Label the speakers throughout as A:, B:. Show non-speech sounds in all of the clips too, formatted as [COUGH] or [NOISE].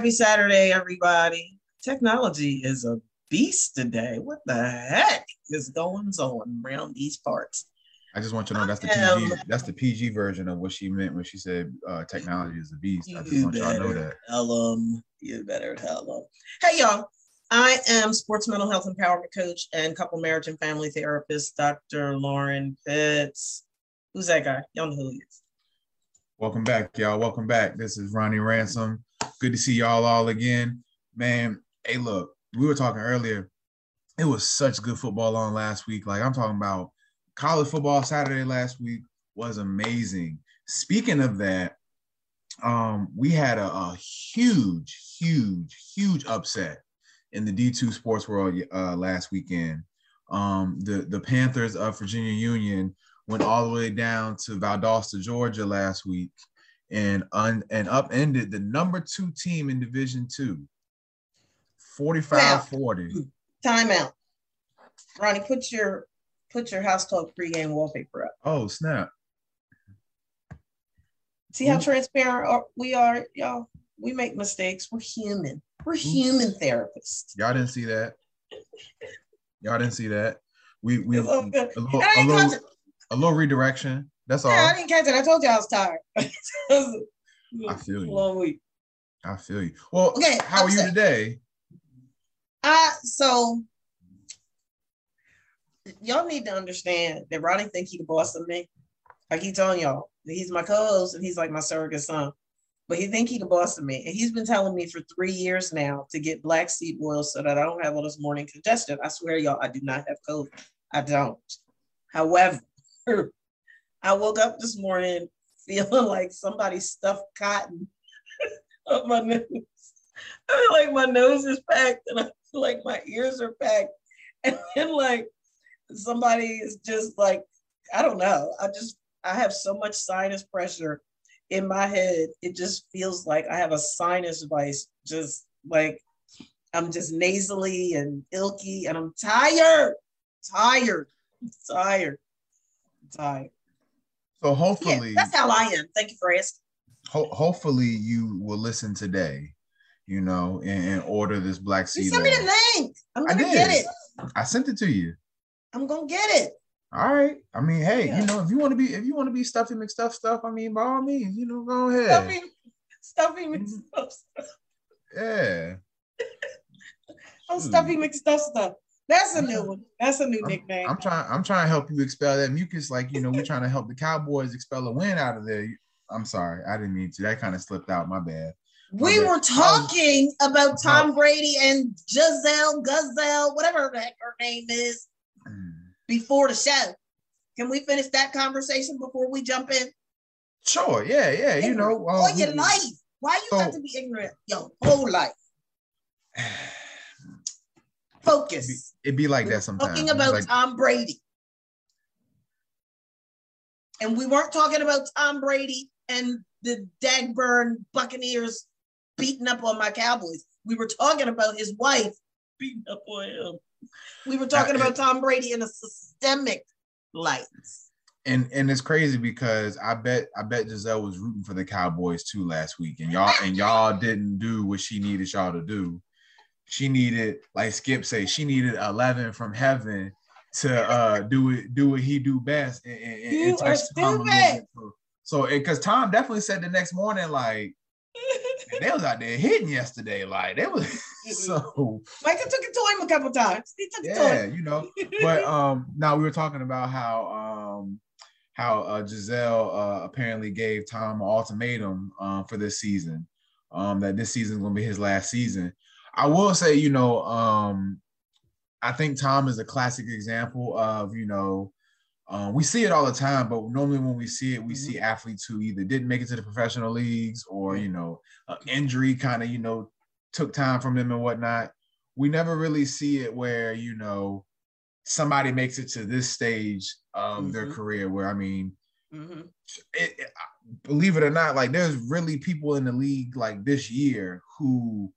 A: happy Saturday, everybody. Technology is a beast today. What the heck is going on around these parts?
B: I just want you to know that's the PG. That's the PG version of what she meant when she said uh, technology is a beast. I just want y'all to know that.
A: Tell them. You better tell them. Hey, y'all. I am sports mental health empowerment coach and couple marriage and family therapist, Dr. Lauren Pitts. Who's that guy? Y'all know who he is.
B: Welcome back, y'all. Welcome back. This is Ronnie Ransome. Good to see y'all all again, man. Hey, look, we were talking earlier. It was such good football on last week. Like I'm talking about college football Saturday last week was amazing. Speaking of that, um, we had a, a huge, huge, huge upset in the D2 sports world uh, last weekend. Um, the the Panthers of Virginia Union went all the way down to Valdosta, Georgia last week, and un, and upended the number two team in Division Two. 45-40.
A: Timeout. Ronnie, put your put your house talk pregame wallpaper up.
B: Oh snap!
A: See how transparent we are, y'all. We make mistakes. We're human. We're human therapists.
B: Y'all didn't see that. Y'all didn't see that. We we a
A: all good.
B: little, a little, a little redirection. That's all.
A: Yeah, I didn't catch it. I told you I was tired. [LAUGHS] It was a
B: I feel you.
A: Long week.
B: I feel you. Well,
A: Okay,
B: how are you today?
A: I so y'all need to understand that Ronnie think he the boss of me. Like he telling y'all that he's my co-host and he's like my surrogate son. But he think he the boss of me. And he's been telling me for three years now to get black seed oil so that I don't have all this morning congestion. I swear, y'all, I do not have COVID. I don't. However, [LAUGHS] I woke up this morning feeling [LAUGHS] like somebody stuffed cotton [LAUGHS] up my nose. [LAUGHS] I feel like my nose is packed and I feel like my ears are packed. And then like somebody is just like, I don't know. I just I have so much sinus pressure in my head. It just feels like I have a sinus vice, just like I'm just nasally and ilky and I'm tired, tired, tired, tired.
B: So
A: Yeah,
B: hopefully,
A: that's how I am. Thank you for asking.
B: ho- hopefully you will listen today. You know, and, and order this black
A: You
B: seed.
A: send me the link. I'm gonna get it.
B: I sent it to you.
A: I'm gonna get it.
B: All right. I mean, hey,
A: Yeah.
B: you know, if you want to be, if you want to be stuffy McStuff stuff, I mean, by all means, you know, go ahead.
A: Stuffy, stuffing
B: Mhm.
A: McStuff stuff.
B: Yeah. [LAUGHS]
A: Oh,
B: Shoot.
A: stuffy McStuff stuff. That's a new one. That's a new
B: I'm,
A: nickname.
B: I'm trying. I'm trying to help you expel that mucus. Like you know, we're trying to help the Cowboys expel a win out of there. I'm sorry, I didn't mean to. That kind of slipped out. My bad.
A: we
B: bad.
A: were talking about
B: How-
A: Tom Brady and Gisele, Gazelle, whatever the heck her name is,
B: Mm.
A: before the show. Can we finish that conversation before we jump in?
B: Sure. Yeah. Yeah. You know.
A: all
B: um,
A: your life. Why you
B: So-
A: to be ignorant your whole life? [SIGHS] Focus.
B: It'd be like
A: We
B: that sometimes.
A: talking about
B: like-
A: Tom Brady. And we weren't talking about Tom Brady and the Dagburn Buccaneers beating up on my Cowboys. We were talking about his wife beating up on him. We were talking
B: Now,
A: about Tom Brady in a systemic light.
B: and and it's crazy because I bet I bet Gisele was rooting for the Cowboys too last week, and y'all and y'all didn't do what she needed y'all to do. She needed, like Skip say, she needed eleven from heaven to uh do it, do what he do best, and, and, and
A: You
B: touch
A: are
B: Tom a
A: stupid.
B: bit. So, because Tom definitely said the next morning, like [LAUGHS] they was out there hitting yesterday, like they was [LAUGHS] so
A: Micah took it to him a couple times. He took it to
B: yeah,
A: him.
B: you know [LAUGHS] but um now we were talking about how um how uh, Gisele uh, apparently gave Tom an ultimatum um for this season um that this season is going to be his last season. I will say, you know, um I think Tom is a classic example of, you know, um, we see it all the time, but normally when we see it, we see athletes who either didn't make it to the professional leagues or, you know, uh, injury kind of, you know, took time from them and whatnot. We never really see it where, you know, somebody makes it to this stage of their
A: Mhm.
B: career where, I mean,
A: Mhm.
B: it, it- believe it or not, like there's really people in the league like this year who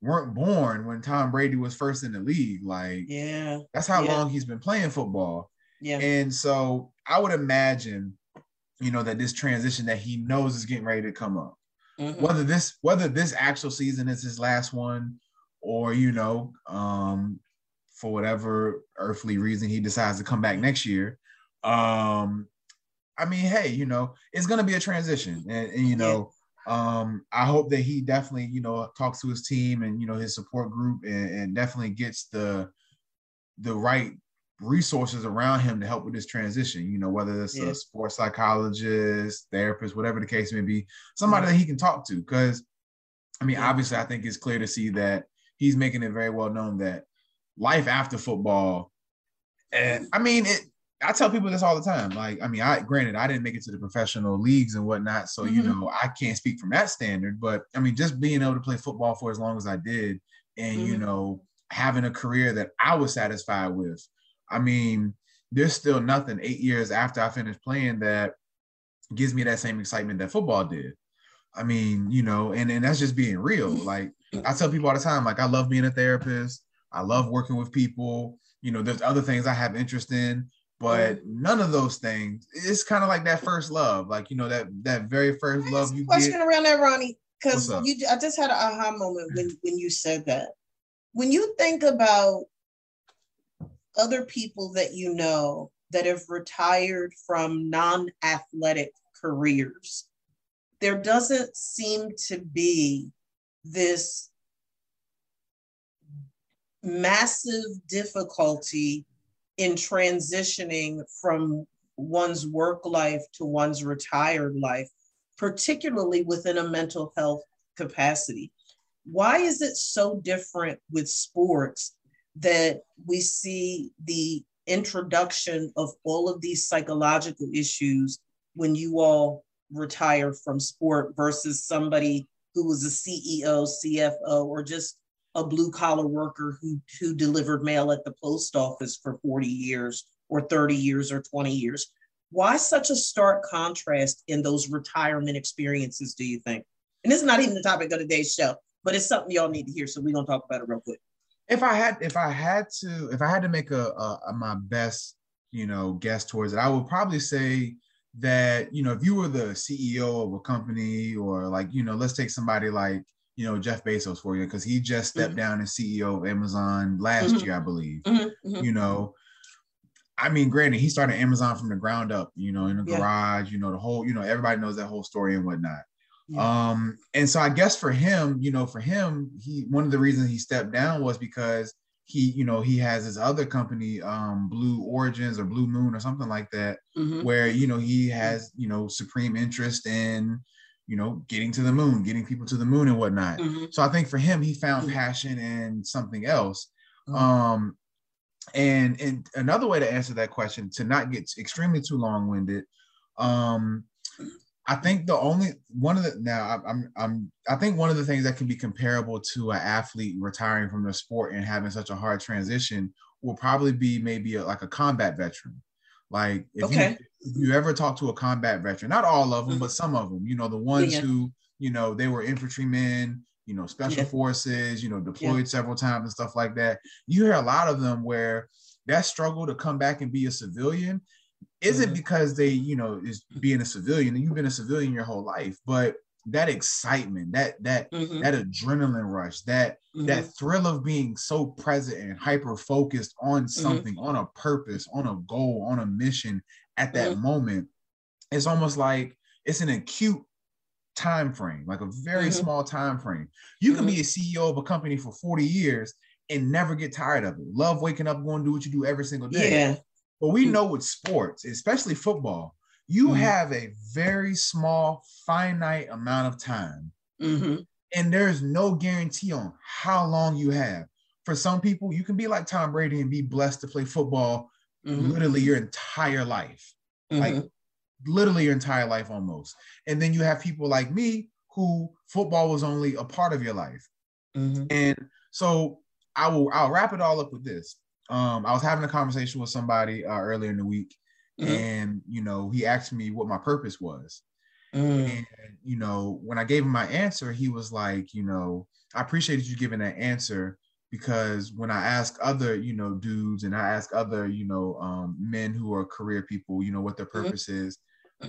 B: weren't born when Tom Brady was first in the league. Like
A: Yeah,
B: that's how
A: Yeah.
B: long he's been playing football.
A: yeah.
B: And so I would imagine, you know, that this transition that he knows is getting ready to come up. mm-hmm. whether this whether this actual season is his last one, or you know, um, for whatever earthly reason he decides to come back next year. Um, I mean, hey, you know, it's gonna be a transition, and, and you know, um, I hope that he definitely, you know, talks to his team and you know his support group, and, and definitely gets the the right resources around him to help with this transition. You know, whether it's yeah. a sports psychologist, therapist, whatever the case may be, somebody that he can talk to. Because, I mean, yeah. obviously, I think it's clear to see that he's making it very well known that life after football, and I mean, it I tell people this all the time. Like, I mean, I granted I didn't make it to the professional leagues and whatnot, so mm-hmm. you know I can't speak from that standard. But I mean, just being able to play football for as long as I did, and mm-hmm. you know having a career that I was satisfied with. I mean, there's still nothing eight years after I finished playing that gives me that same excitement that football did. I mean, you know, and, and that's just being real. [LAUGHS] Like I tell people all the time, like I love being a therapist. I love working with people. You know, there's other things I have interest in, but mm-hmm. none of those things. It's kind of like that first love, like you know that that very first love you
A: question get. around that, Ronnie, because you. I just had an aha moment when when you said that. When you think about other people that you know that have retired from non-athletic careers, there doesn't seem to be this massive difficulty in transitioning from one's work life to one's retired life, particularly within a mental health capacity. Why is it so different with sports that we see the introduction of all of these psychological issues when you all retire from sport versus somebody who was a CEO, CFO, or just a blue collar worker who, who delivered mail at the post office for 40 years or 30 years or 20 years. Why such a stark contrast in those retirement experiences, do you think? And this is not even the topic of today's show, but it's something y'all need to hear. So we're gonna talk about it real quick.
B: If I had if I had to if I had to make a, a, a my best, you know, guess towards it, I would probably say that, you know, if you were the CEO of a company or like, you know, let's take somebody like you know Jeff Bezos for you because he just stepped mm-hmm. down as CEO of Amazon last mm-hmm. year, I believe. Mm-hmm. mm-hmm. You know, I mean, granted, he started Amazon from the ground up. You know, in the yeah. garage. You know, the whole. You know, everybody knows that whole story and whatnot. Yeah. Um, and so I guess for him, you know, for him, he one of the reasons he stepped down was because he, you know, he has his other company, um, Blue Origins or Blue Moon or something like that, mm-hmm. where you know he has, you know, supreme interest in you know, getting to the moon, getting people to the moon and whatnot. Mm-hmm. So I think for him, he found mm-hmm. passion in something else. Mm-hmm. Um, and and another way to answer that question, to not get extremely too long-winded, um, I think the only one of the now I'm I'm I think one of the things that can be comparable to an athlete retiring from the sport and having such a hard transition will probably be maybe a, like a combat veteran. Like if okay. you if you ever talk to a combat veteran, not all of them, mm-hmm. but some of them, you know, the ones yeah. who, you know, they were infantrymen, you know, special yeah. forces, you know, deployed yeah. several times and stuff like that. You hear a lot of them where that struggle to come back and be a civilian isn't mm-hmm. because they, you know, is being a civilian and you've been a civilian your whole life, but that excitement, that that mm-hmm. that adrenaline rush, that mm-hmm. that thrill of being so present and hyper focused on mm-hmm. something, mm-hmm. on a purpose, on a goal, on a mission at that mm-hmm. moment, it's almost like it's an acute time frame, like a very mm-hmm. small time frame. You can be a CEO of a company for 40 years and never get tired of it. Love waking up, going to do what you do every single day. Yeah. But we know with sports, especially football, you mm-hmm. have a very small, finite amount of time. Mm-hmm. And there's no guarantee on how long you have. For some people, you can be like Tom Brady and be blessed to play football mm-hmm. literally your entire life. Like mm-hmm. literally your entire life almost. And then you have people like me who football was only a part of your life. Mm-hmm. And so I will I'll wrap it all up with this. Um, I was having a conversation with somebody uh, earlier in the week, mm-hmm. and you know, he asked me what my purpose was. Mm. And you know, when I gave him my answer, he was like, you know, I appreciated you giving that answer because when I ask other, you know, dudes and I ask other, you know, um, men who are career people, you know, what their mm-hmm. purpose mm-hmm. is,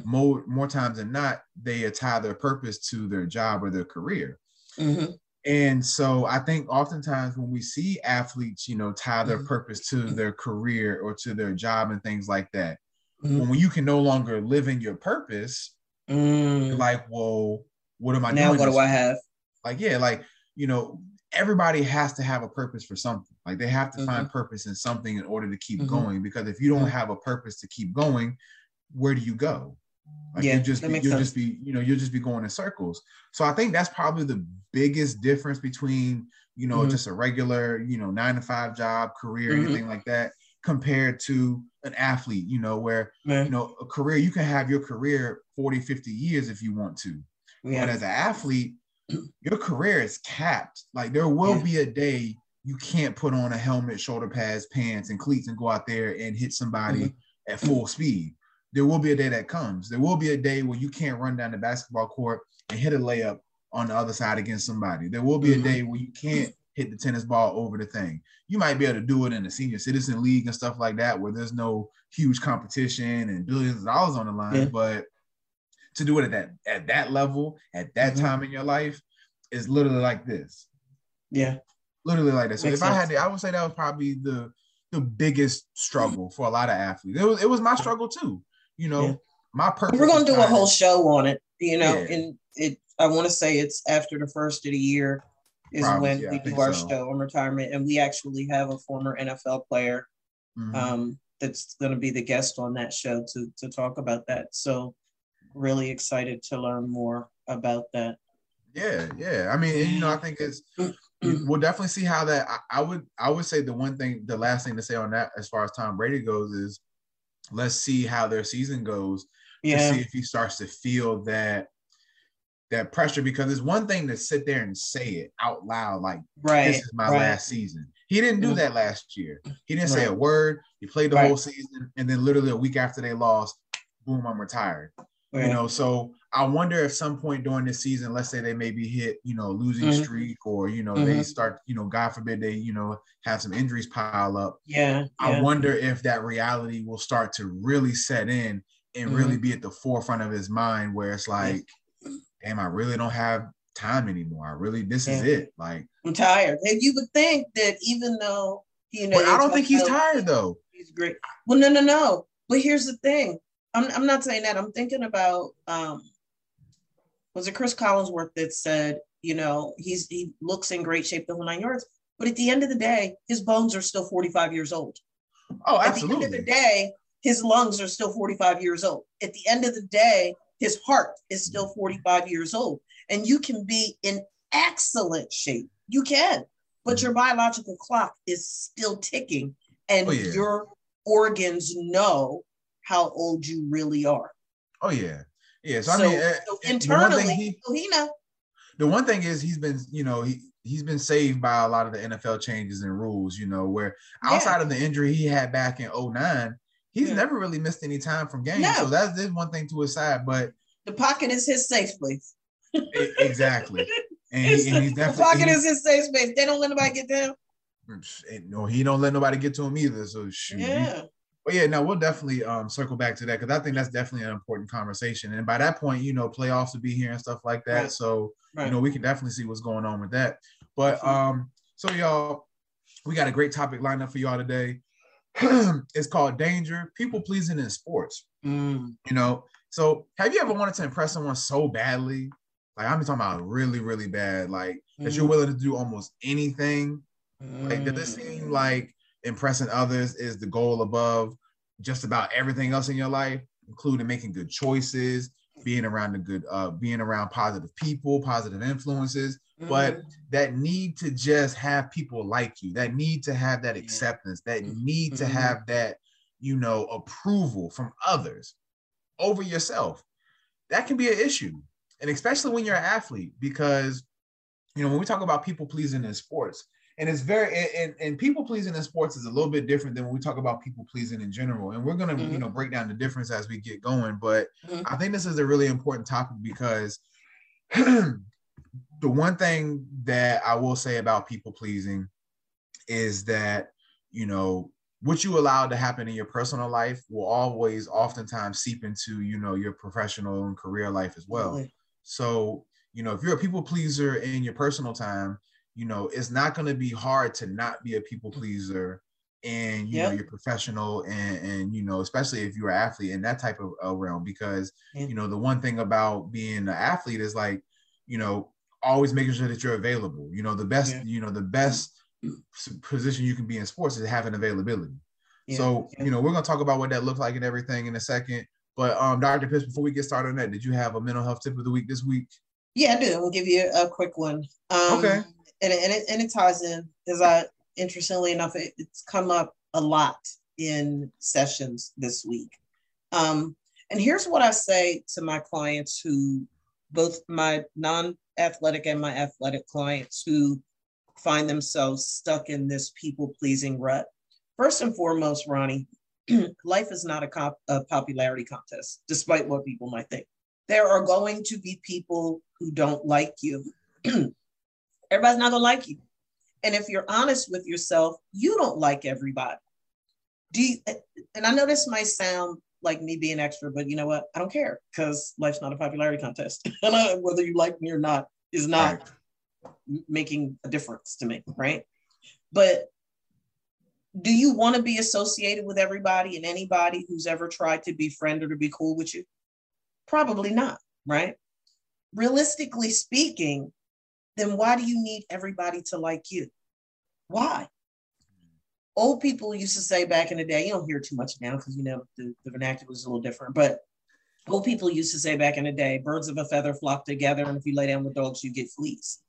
B: more more times than not, they tie their purpose to their job or their career.
A: Mhm.
B: And so I think oftentimes when we see athletes, you know, tie their
A: Mhm.
B: purpose to their career or to their job and things like that,
A: Mhm.
B: when you can no longer live in your purpose,
A: Mm.
B: you're like, well, what am I
A: now what do I have?
B: like yeah like you know everybody has to have a purpose for something like they have to
A: Mm-hmm.
B: find purpose in something in order to keep
A: Mhm.
B: going because if you don't
A: Mhm.
B: have a purpose to keep going where do you go like
A: Yeah,
B: you just be, you'll
A: sense.
B: just be you know you'll just be going in circles so i think that's probably the biggest difference between you know
A: Mhm.
B: just a regular you know nine to five job career
A: Mhm.
B: anything like that compared to an athlete you know where you know a career you can have your career 40 50 years if you want to
A: Yeah.
B: but as an athlete, your career is capped. Like there will
A: Yeah.
B: be a day you can't put on a helmet, shoulder pads, pants, and cleats and go out there and hit somebody
A: Mm-hmm.
B: at full speed. There will be a day that comes. There will be a day where you can't run down the basketball court and hit a layup on the other side against somebody. There will be
A: Mhm.
B: a day where you can't hit the tennis ball over the thing. You might be able to do it in the senior citizen league and stuff like that, where there's no huge competition and billions of dollars on the line.
A: Yeah.
B: But to do it at that at that level at that
A: Mhm.
B: time in your life is literally like this
A: Yeah.
B: literally like that so
A: Makes
B: if i had to i would say that was probably the the biggest struggle for a lot of athletes it was it was my struggle too you know
A: Yeah.
B: my purpose
A: We're gonna do a whole show on it, you know,
B: Yeah.
A: and it, I want to say it's after the first of the year is
B: Probably,
A: when
B: yeah,
A: we do our
B: so.
A: show on retirement. And we actually have a former NFL player
B: Mhm.
A: um, that's going to be the guest on that show to, to talk about that. So really excited to learn more about that.
B: yeah yeah i mean you know i think it's we'll definitely see how that I, I would i would say the one thing the last thing to say on that as far as tom brady goes is let's see how their season goes to see if he starts to feel that that pressure because it's one thing to sit there and say it out loud like
A: Right.
B: this is my
A: right.
B: last season. He didn't do that last year. He didn't say a word. He played the
A: Right.
B: whole season and then literally a week after they lost, boom, I'm retired.
A: Yeah.
B: You know, so I wonder if some point during this season, let's say they maybe hit, you know, losing
A: Mhm.
B: streak or you know, they
A: Mhm.
B: start, you know, God forbid they, you know, have some injuries pile up.
A: yeah.
B: I
A: yeah.
B: wonder if that reality will start to really set in and really
A: Mm-hmm.
B: be at the forefront of his mind where it's like, damn, I really don't have time anymore. I really, this is it. Like,
A: I'm tired. And you would think that even though, you know,
B: but I don't think he's tired though.
A: He's great. Well, no, no, no. But here's the thing. I'm, I'm not saying that. I'm thinking about um was it Cris Collinsworth that said, you know, he's he looks in great shape the whole nine yards. But at the end of the day, his bones are still 45 years old.
B: Oh, absolutely.
A: At the end of the day, his lungs are still 45 years old. At the end of the day, his heart is still 45 years old. And you can be in excellent shape. You can, but
B: Mhm.
A: your biological clock is still ticking and
B: Oh, yeah.
A: your organs know how old you really are.
B: Oh yeah, yeah. So,
A: So,
B: I mean, uh,
A: so internally,
B: he,
A: so he know.
B: the one thing is he's been, you know, he he's been saved by a lot of the NFL changes and rules. You know, where
A: Yeah.
B: outside of the injury he had back in 09, he's
A: Yeah.
B: never really missed any time from games.
A: No.
B: So that's this one thing to his side, but
A: The pocket is his safe place.
B: exactly. [LAUGHS] And, he, and he's
A: the pocket
B: he-
A: is his safe space. They don't let nobody get down.
B: no, he don't let nobody get to him either. So shoot.
A: Yeah.
B: But yeah, no, we'll definitely um circle back to that because I think that's definitely an important conversation. And by that point, you know, playoffs will be here and stuff like that.
A: Right.
B: So
A: Right.
B: you know, we can definitely see what's going on with that. But um, so y'all, we got a great topic lined up for y'all today. [CLEARS THROAT] it's called danger, people pleasing in sports.
A: Mm.
B: You know, so have you ever wanted to impress someone so badly? Like I'm talking about really, really bad, like that you're
A: Mhm.
B: willing to do almost anything like, does
A: Mm.
B: seem like impressing others is the goal above just about everything else in your life, including making good choices, being around the good, uh, being around positive people, positive influences, but
A: Mhm.
B: that need to just have people like you, that need to have that acceptance, that need to
A: Mhm.
B: have that, you know, approval from others over yourself. That can be an issue. And especially when you're an athlete, because you know, when we talk about people pleasing in sports, and it's very and, and people pleasing in sports is a little bit different than when we talk about people pleasing in general. And we're gonna, you
A: Mhm.
B: know, break down the difference as we get going. But
A: Mhm.
B: I think this is a really important topic because [CLEARS THROAT] the one thing that I will say about people pleasing is that, you know, what you allow to happen in your personal life will always oftentimes seep into you know your professional and career life as well really? so you know if you're a people pleaser in your personal time you know it's not going to be hard to not be a people pleaser and you yep. know your professional and and you know especially if you're an athlete in that type of uh, realm because yeah. you know the one thing about being an athlete is like you know always making sure that you're available you know the best yeah. you know the best position you can be in sports is having availability. Yeah, so, you know, we're gonna talk about what that looks like and everything in a second. But um, Dr. Pitts, before we get started on that, did you have a mental health tip of the week this week?
A: Yeah, I do. I'll give you a quick one. Um, okay. And, and, it, and it ties in because I, interestingly enough, it, it's come up a lot in sessions this week. Um, and here's what I say to my clients who, both my non athletic and my athletic clients who find themselves stuck in this people pleasing rut. First and foremost, Ronnie, [CLEARS THROAT] life is not a, cop- a popularity contest, despite what people might think. There are going to be people who don't like you. [CLEARS THROAT] Everybody's not going to like you. And if you're honest with yourself, you don't like everybody. Do you, eh, and I know this might sound like me being extra, but you know what? I don't care because life's not a popularity contest. [LAUGHS] Whether you like me or not is not right making a difference to me, right? But do you want to be associated with everybody and anybody who's ever tried to be friend or to be cool with you? Probably not, right? Realistically speaking, then why do you need everybody to like you? Why? Old people used to say back in the day, you don't hear too much now because you know the, the vernacular is a little different, but old people used to say back in the day, birds of a feather flock together, and if you lay down with dogs, you get fleas.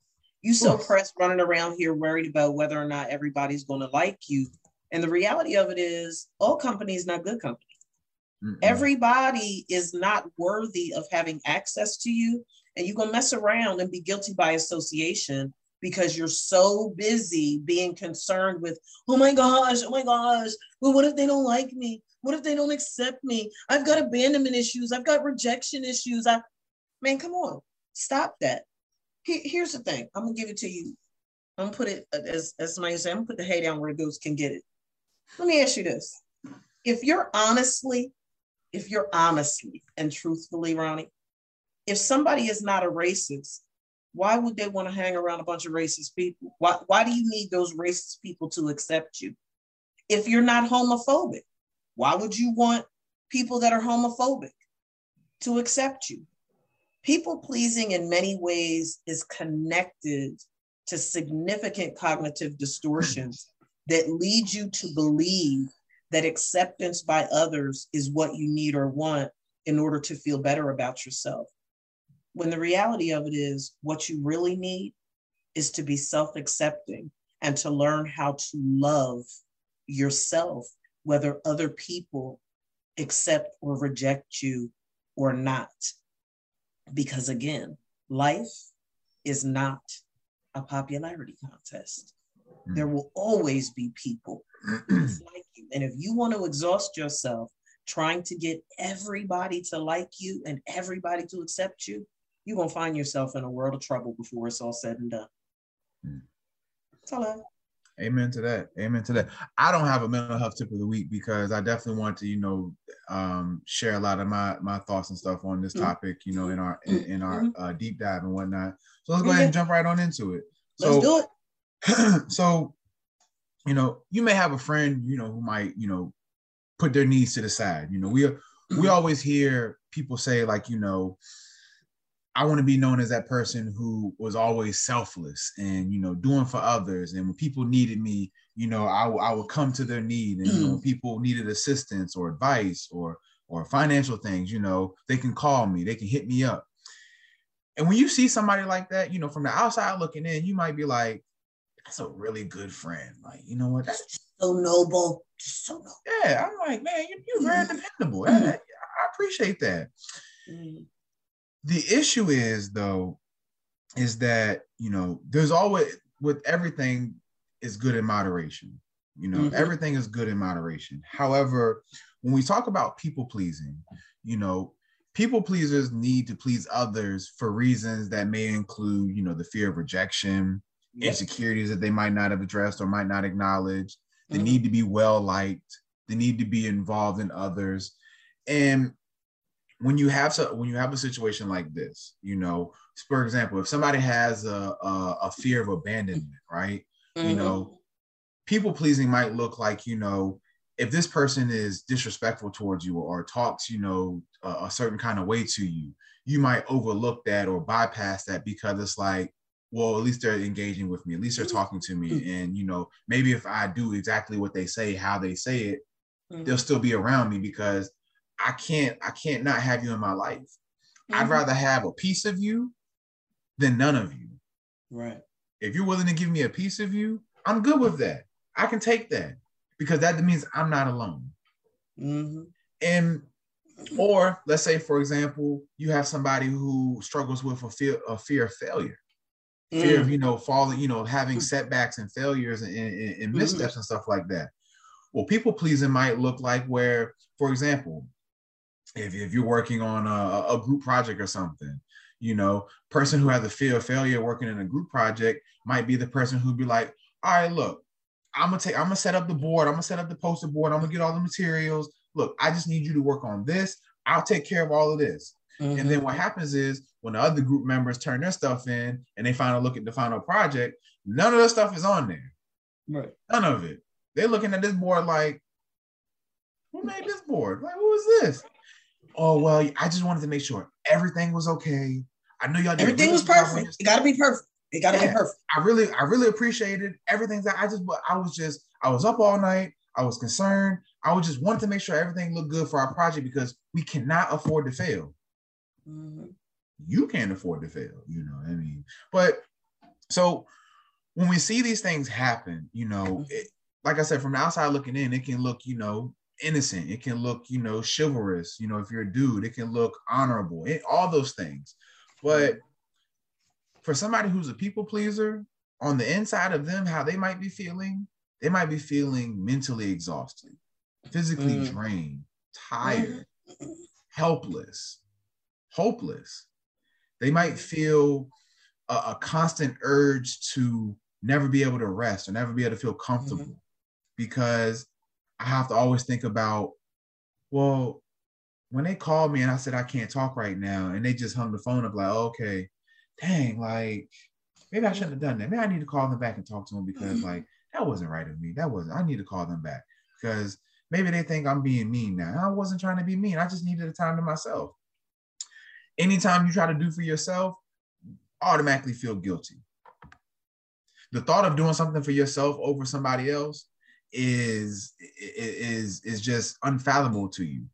A: You so pressed running around here worried about whether or not everybody's going to like you. And the reality of it is, all companies not good company. Mm-mm. Everybody is not worthy of having access to you, and you're gonna mess around and be guilty by association because you're so busy being concerned with, oh my gosh, oh my gosh, well, what if they don't like me? What if they don't accept me? I've got abandonment issues. I've got rejection issues. I, man, come on, stop that here's the thing. I'm gonna give it to you. I'm gonna put it uh, as as somebody say. I'm gonna put the hay down where the goats can get it. Let me ask you this: If you're honestly, if you're honestly and truthfully, Ronnie, if somebody is not a racist, why would they want to hang around a bunch of racist people? Why why do you need those racist people to accept you? If you're not homophobic, why would you want people that are homophobic to accept you? People pleasing in many ways is connected to significant cognitive distortions [LAUGHS] that lead you to believe that acceptance by others is what you need or want in order to feel better about yourself. When the reality of it is, what you really need is to be self accepting and to learn how to love yourself, whether other people accept or reject you or not. Because again, life is not a popularity contest. Mm. There will always be people who [CLEARS THROAT] like you. And if you want to exhaust yourself trying to get everybody to like you and everybody to accept you, you're going to find yourself in a world of trouble before it's all said and done. Mm. I.
B: Amen to that. Amen to that. I don't have a mental health tip of the week because I definitely want to, you know, um, share a lot of my my thoughts and stuff on this mm-hmm. topic, you know, in our in, in our mm-hmm. uh, deep dive and whatnot. So let's go ahead and jump right on into it.
A: So, let's do
B: it. [CLEARS THROAT] so, you know, you may have a friend, you know, who might, you know, put their needs to the side. You know, we we mm-hmm. always hear people say like, you know, I want to be known as that person who was always selfless and you know doing for others. And when people needed me, you know, I, I would come to their need. And you know, mm. people needed assistance or advice or or financial things, you know, they can call me, they can hit me up. And when you see somebody like that, you know, from the outside looking in, you might be like, that's a really good friend. Like, you know what? That's
A: so noble. so noble.
B: Yeah. I'm like, man, you, you're very mm. dependable. I, I appreciate that. Mm the issue is though is that you know there's always with everything is good in moderation you know mm-hmm. everything is good in moderation however when we talk about people pleasing you know people pleasers need to please others for reasons that may include you know the fear of rejection insecurities that they might not have addressed or might not acknowledge They mm-hmm. need to be well liked. They need to be involved in others. And when you have so when you have a situation like this, you know, for example, if somebody has a a, a fear of abandonment, right? Mm-hmm. You know, people pleasing might look like you know if this person is disrespectful towards you or talks, you know, a, a certain kind of way to you, you might overlook that or bypass that because it's like, well, at least they're engaging with me. At least they're mm-hmm. talking to me. Mm-hmm. And, you know, maybe if I do exactly what they say, how they say it, mm-hmm. they'll still be around me because I can't, I can't not have you in my life. Mm-hmm. I'd rather have a piece of you than none of you.
A: Right.
B: If you're willing to give me a piece of you, I'm good with that. I can take that because that means I'm not alone. Mm-hmm. And or let's say, for example, you have somebody who struggles with a fear, a fear of failure, mm. fear of mm. you know falling, you know, having setbacks and failures and, and, and mm-hmm. missteps mm. and stuff like that. Well, people pleasing might look like where, for example, if, if you're working on a, a group project or something, you know, person who has a fear of failure working in a group project might be the person who'd be like, all right, look, I'm gonna take, I'm gonna set up the board, I'm gonna set up the poster board, I'm gonna get all the materials. Look, I just need you to work on this. I'll take care of all of this. Mm-hmm. And then what happens is when the other group members turn their stuff in and they finally look at the final project, none of the stuff is on there.
A: Right.
B: None of it. They're looking at this board like, who made this board? Like, who is this? Oh well, I just wanted to make sure everything was okay. I know y'all.
A: Everything was perfect. It got to be perfect. It got to yeah, be perfect.
B: I really, I really appreciated everything that I just, I was just, I was up all night. I was concerned. I was just wanted to make sure everything looked good for our project because we cannot afford to fail. Mm-hmm. You can't afford to fail, you know. I mean, but so when we see these things happen, you know, mm-hmm. it, like I said, from the outside looking in, it can look, you know, innocent. It can look, you know, chivalrous. You know, if you're a dude, it can look honorable. It, all those things, but for somebody who's a people pleaser, on the inside of them, how they might be feeling, they might be feeling mentally exhausted, physically mm. drained, tired, mm. helpless, hopeless. They might feel a, a, constant urge to never be able to rest or never be able to feel comfortable mm-hmm. because I have to always think about, well, when they called me and I said I can't talk right now, and they just hung the phone up like, okay, dang, like maybe I shouldn't have done that. Maybe I need to call them back and talk to them because mm-hmm. like that wasn't right of me. That wasn't. I need to call them back because maybe they think I'm being mean now. I wasn't trying to be mean. I just needed a time to myself. Anytime you try to do for yourself, automatically feel guilty. The thought of doing something for yourself over somebody else is is is just unfathomable to you.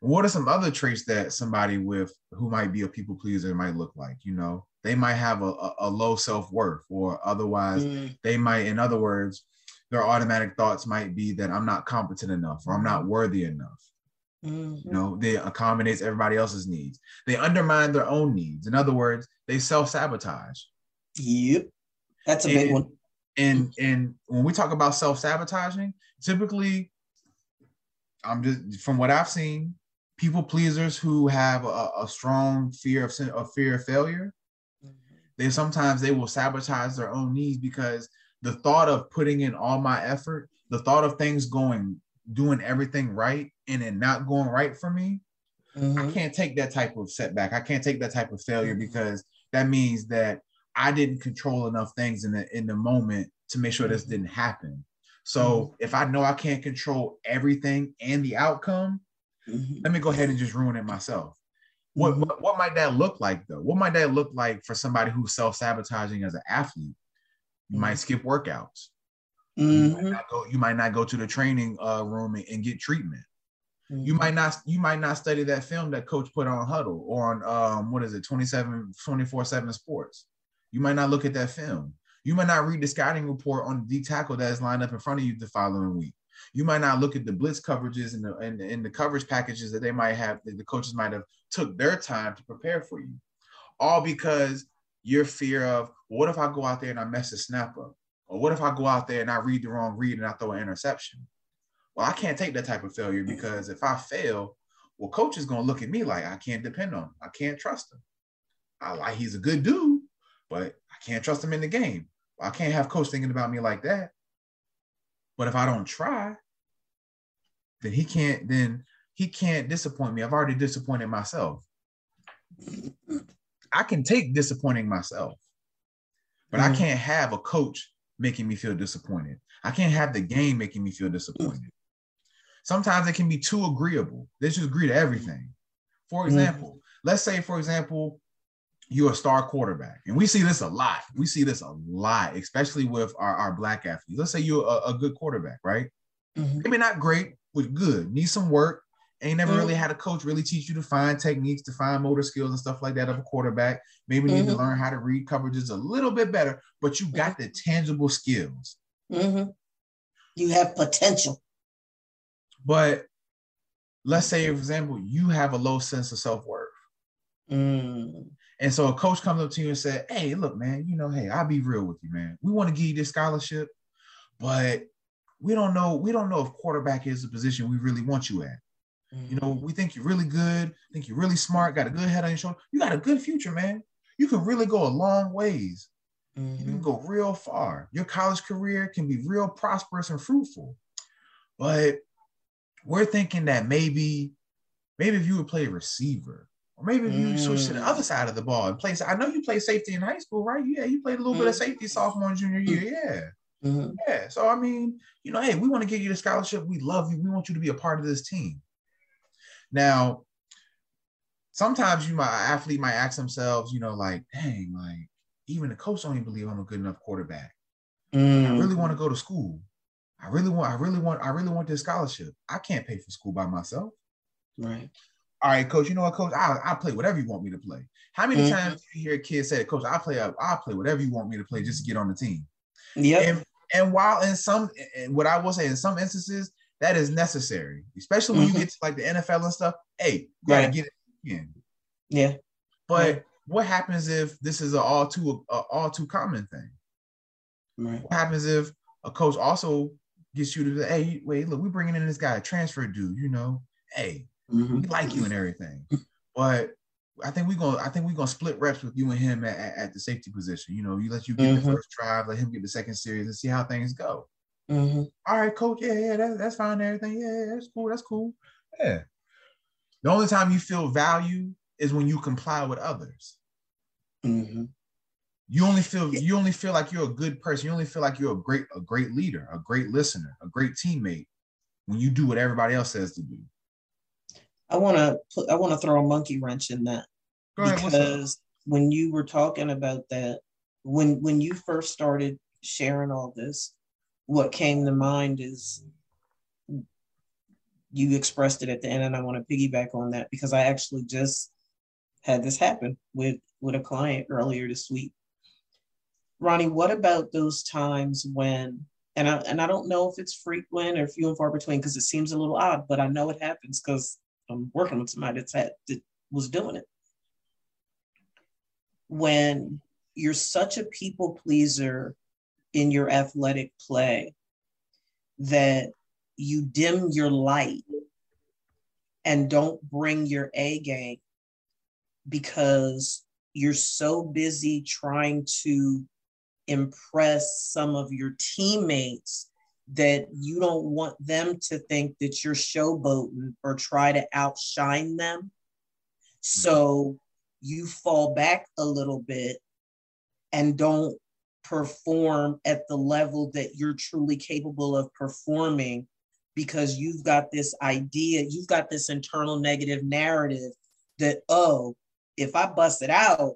B: What are some other traits that somebody with who might be a people pleaser might look like? You know, they might have a, a, a low self worth, or otherwise, mm. they might, in other words, their automatic thoughts might be that I'm not competent enough or I'm not worthy enough. Mm-hmm. You know, they accommodates everybody else's needs. They undermine their own needs. In other words, they self sabotage.
A: Yep, that's a and, big one.
B: And and when we talk about self sabotaging, typically, I'm just from what I've seen, people pleasers who have a, a strong fear of, of fear of failure, mm-hmm. they sometimes they will sabotage their own needs because the thought of putting in all my effort, the thought of things going, doing everything right and it not going right for me, mm-hmm. I can't take that type of setback. I can't take that type of failure mm-hmm. because that means that I didn't control enough things in the in the moment to make sure this mm-hmm. didn't happen. So mm-hmm. if I know I can't control everything and the outcome, Mm-hmm. Let me go ahead and just ruin it myself. What, mm-hmm. what, what might that look like though? What might that look like for somebody who's self sabotaging as an athlete? You mm-hmm. might skip workouts. You might, mm-hmm. go, you, might not go, to the training uh, room and, and, get treatment. You mm-hmm. might not you might not study that film that coach put on Hudl or on um, what is it 27 24 7 sports. You might not look at that film. You might not read the scouting report on the D tackle that is lined up in front of you the following week. You might not look at the blitz coverages and the and, and the coverage packages that they might have that the coaches might have took their time to prepare for you. All because your fear of what if i go out there and i mess a snap up? Or what if i go out there and i read the wrong read and i throw an interception? Well i can't take that type of failure because if i fail well coach is going to look at me like i can't depend on him. I can't trust him. I like he's a good dude but i can't trust him in the game i can't have coach thinking about me like that But if I don't try, then he can't then he can't disappoint me. I've already disappointed myself. I can take disappointing myself, but mm. I can't have a coach making me feel disappointed. I can't have the game making me feel disappointed. Sometimes it can be too agreeable. They just agree to everything. For example, mm. let's say, for example, you're a star quarterback, and we see this a lot. We see this a lot, especially with our, our black athletes. Let's say you're a, a good quarterback, right? Mm-hmm. Maybe not great, but good. Need some work. Ain't never mm-hmm. really had a coach really teach you to find techniques, to find motor skills and stuff like that of a quarterback. Maybe mm-hmm. need to mm-hmm. learn how to read coverages a little bit better, but you got mm-hmm. the tangible skills.
A: Mm-hmm. You have potential.
B: But let's say, for example, you have a low sense of self worth. Mm. And so a coach comes up to you and said, Hey, look, man, you know, hey, I'll be real with you, man. We want to give you this scholarship, but we don't know, we don't know if quarterback is the position we really want you at. You know, we think you're really good, think you're really smart, got a good head on your shoulder. You got a good future, man. You can really go a long ways. Mm-hmm. You can mm-hmm. go real far. Your college career can be real prosperous and fruitful. But we're thinking that maybe, maybe if you would play receiver, or maybe if you mm. switch to the other side of the ball and play. I know you played safety in high school, right? Yeah, you played a little mm-hmm. bit of mm-hmm. safety sophomore and junior year. Yeah. Mm-hmm. Yeah. So I mean, you know, hey, we want to give you the scholarship. We love you. We want you to be a part of this team. Now, sometimes you might athlete might ask themselves, you know, like, dang, like even the coach don't even believe I'm a good enough quarterback. Mm. I really want to go to school. I really want, I really want, I really want this scholarship. I can't pay for school by myself.
A: Right.
B: All right, coach. You know what, coach? I'll, I'll play whatever you want me to play. How many mm-hmm. times do you hear kids say, "Coach, I'll play. I'll play whatever you want me to play just to get on the team."
A: Yeah.
B: And, and while in some, and what I will say, in some instances, that is necessary, especially when mm-hmm. you get to like the NFL and stuff. Hey, gotta get it in.
A: Yeah.
B: But right. what happens if this is an all too a all too common thing? Right. What happens if a coach also gets you to say, hey, wait, look, we're bringing in this guy, a transfer dude, you know, hey, mm-hmm. we like you and everything. But I think we're gonna I think we're gonna split reps with you and him at, at, the safety position. You know, you let you get mm-hmm. the first drive, let him get the second series and see how things go. Mm-hmm. All right, coach. Yeah, yeah, that, that's fine. everything. Yeah, that's cool. That's cool. Yeah. The only time you feel value is when you comply with others. Mm-hmm. You only feel you only feel like you're a good person. You only feel like you're a great a great leader, a great listener, a great teammate when you do what everybody else says to do.
A: I want to put I want to throw a monkey wrench in that ahead, because when you were talking about that, when when you first started sharing all this, what came to mind is you expressed it at the end, and I want to piggyback on that because I actually just had this happen with with a client earlier this week. Ronnie, what about those times when and I and I don't know if it's frequent or few and far between because it seems a little odd, but I know it happens because I'm working with somebody that's had that was doing it. When you're such a people pleaser in your athletic play that you dim your light and don't bring your A game because you're so busy trying to impress some of your teammates that you don't want them to think that you're showboating or try to outshine them. So you fall back a little bit and don't perform at the level that you're truly capable of performing because you've got this idea, you've got this internal negative narrative that, oh, if I bust it out,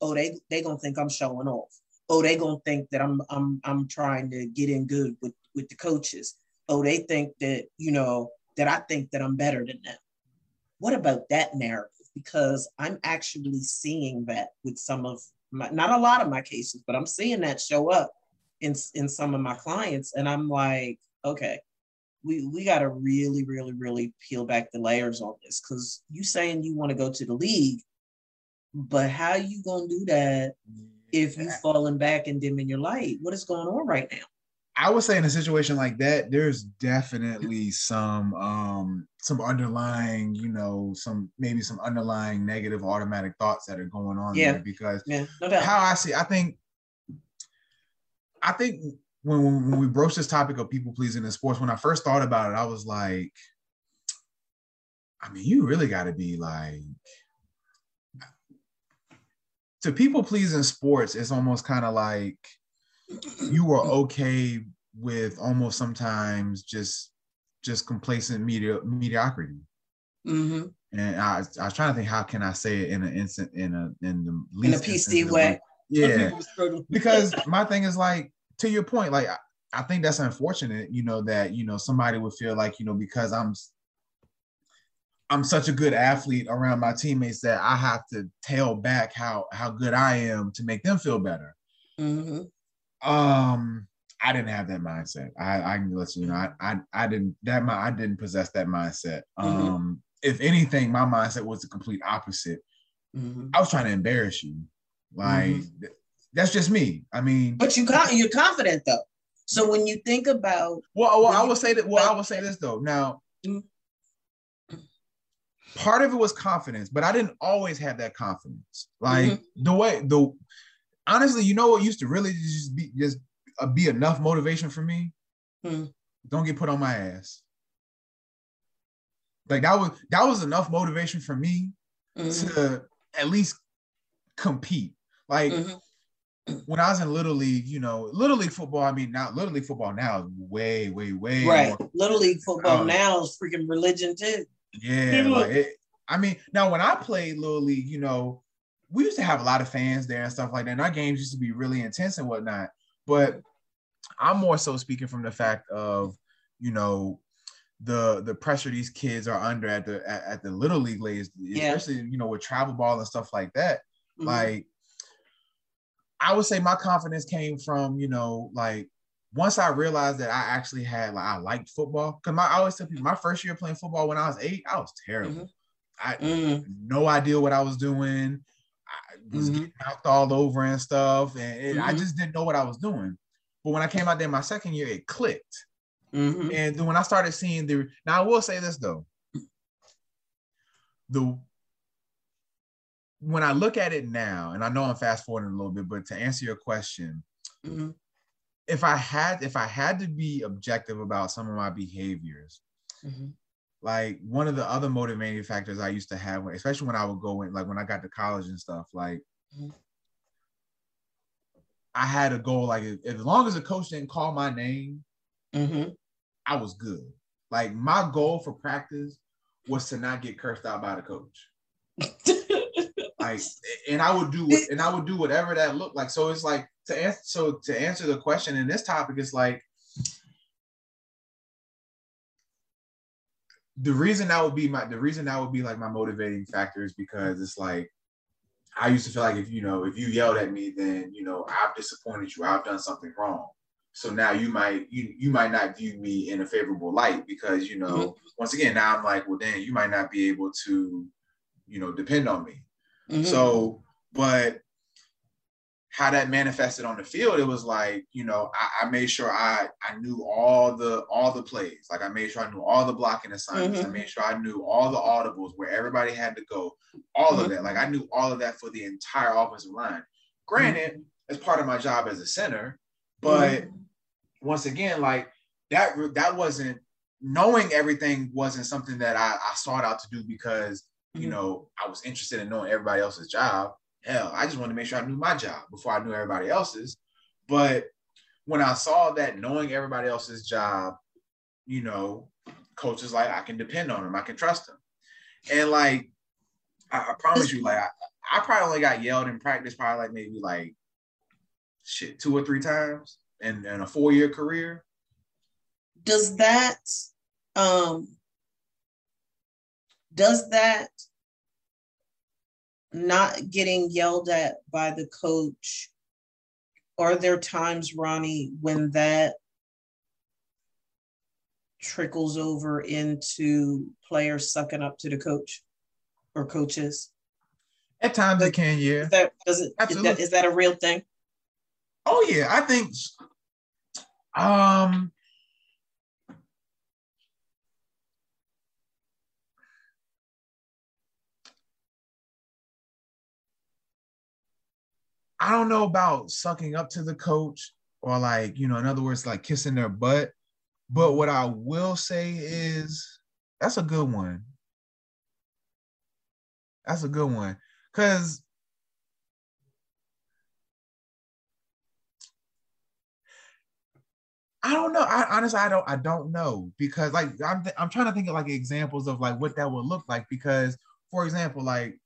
A: oh, they they gonna think I'm showing off. Oh, they gonna think that I'm I'm I'm trying to get in good with with the coaches. Oh, they think that, you know, that I think that I'm better than them. What about that narrative? Because I'm actually seeing that with some of my, not a lot of my cases, but I'm seeing that show up in in some of my clients, and I'm like, okay, we we got to really, really, really peel back the layers on this because you saying you want to go to the league, but how you gonna do that if you falling back and dimming your light? What is going on right now?
B: I would say in a situation like that, there's definitely some um some underlying, you know, some maybe some underlying negative automatic thoughts that are going on
A: yeah.
B: there because
A: yeah,
B: no how I see, I think I think when, when we broached this topic of people pleasing in sports, when I first thought about it, I was like, I mean, you really got to be like to people pleasing sports. It's almost kind of like you are okay with almost sometimes just just complacent media mediocrity. Mm-hmm. And I, I was trying to think how can I say it in an instant in a in the
A: least in a PC way.
B: Yeah, [LAUGHS] because my thing is like to your point, like I, I think that's unfortunate. You know that you know somebody would feel like you know because I'm I'm such a good athlete around my teammates that I have to tail back how how good I am to make them feel better. Mm-hmm. Um, I didn't have that mindset. I I can let you know I I, I didn't that my I didn't possess that mindset. Mm-hmm. Um, if anything, my mindset was the complete opposite. Mm-hmm. I was trying to embarrass you. Like mm-hmm. that's just me. I mean,
A: but you you're confident though. So when you think about
B: well, well I will say that. Well, I will say this though. Now, mm-hmm. part of it was confidence, but I didn't always have that confidence. Like mm-hmm. the way the honestly, you know what used to really just be just uh, be enough motivation for me. Hmm. Don't get put on my ass. Like that was that was enough motivation for me mm-hmm. to at least compete. Like mm-hmm. when I was in little league, you know, little league football. I mean, now little league football now is way, way, way
A: right. More, little league football um, now is freaking religion too.
B: Yeah, like it, I mean, now when I played little league, you know, we used to have a lot of fans there and stuff like that. And our games used to be really intense and whatnot. But I'm more so speaking from the fact of, you know, the the pressure these kids are under at the at, at the little league leagues, especially yeah. you know with travel ball and stuff like that. Mm-hmm. Like, I would say my confidence came from you know like once I realized that I actually had like I liked football because my I always tell people my first year playing football when I was eight I was terrible. Mm-hmm. I mm no idea what I was doing. I was mm-hmm. getting knocked all over and stuff, and it, I mm-hmm. just didn't know what I was doing. But when I came out there my second year, it clicked. Mm-hmm. And then when I started seeing the now, I will say this though. The when I look at it now, and I know I'm fast forwarding a little bit, but to answer your question, mm-hmm. if I had if I had to be objective about some of my behaviors, mm-hmm. Like one of the other motivating factors I used to have, especially when I would go in, like when I got to college and stuff, like mm-hmm. I had a goal like as long as the coach didn't call my name, mm-hmm. I was good. Like my goal for practice was to not get cursed out by the coach. [LAUGHS] like, and I would do and I would do whatever that looked like. So it's like to answer. So to answer the question in this topic, is like the reason that would be my the reason that would be like my motivating factor is because it's like I used to feel like if you know if you yelled at me, then you know I've disappointed you. I've done something wrong. So now you might you you might not view me in a favorable light because you know mm-hmm. once again now I'm like well then you might not be able to you know depend on me. Mm-hmm. So but how that manifested on the field, it was like, you know, I, I, made sure I I knew all the all the plays. Like I made sure I knew all the blocking assignments. Mm-hmm. I made sure I knew all the audibles where everybody had to go, all mm-hmm. of that. Like I knew all of that for the entire offensive line. Granted, mm-hmm. as part of my job as a center, but mm-hmm. once again, like that that wasn't knowing everything wasn't something that I, I sought out to do because you mm-hmm. know I was interested in knowing everybody else's job hell, I just wanted to make sure I knew my job before I knew everybody else's. But when I saw that knowing everybody else's job, you know, coaches like I can depend on them, I can trust them. And like I, I promise you, like I, I, probably only got yelled in practice probably like maybe like shit two or three times in, in a four-year career.
A: Does that um does that not getting yelled at by the coach. Are there times ronnie when that trickles over into players sucking up to the coach or coaches?
B: At times it can yeah.
A: Is that does it. Is that, is that a real thing?
B: Oh yeah i think um I don't know about sucking up to the coach, or like, you know, in other words, like kissing their butt. But what I will say is that's a good one. That's a good one. Cause I don't know. I honestly, I don't, I don't know because like I'm, th- I'm trying to think of like examples of like what that would look like. Because, for example, like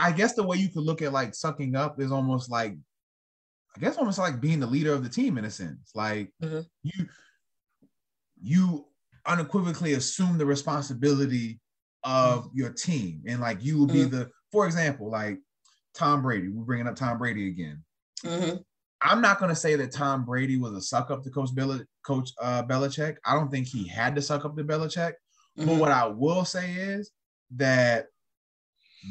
B: I guess the way you could look at like sucking up is almost like, I guess almost like being the leader of the team in a sense. Like mm-hmm. you, you unequivocally assume the responsibility of mm-hmm. your team, and like you will be mm-hmm. the, for example, like Tom Brady. We're bringing up Tom Brady again. Mm-hmm. I'm not going to say that Tom Brady was a suck up to Coach Bel- Coach uh, Belichick. I don't think he had to suck up to Belichick. Mm-hmm. But what I will say is that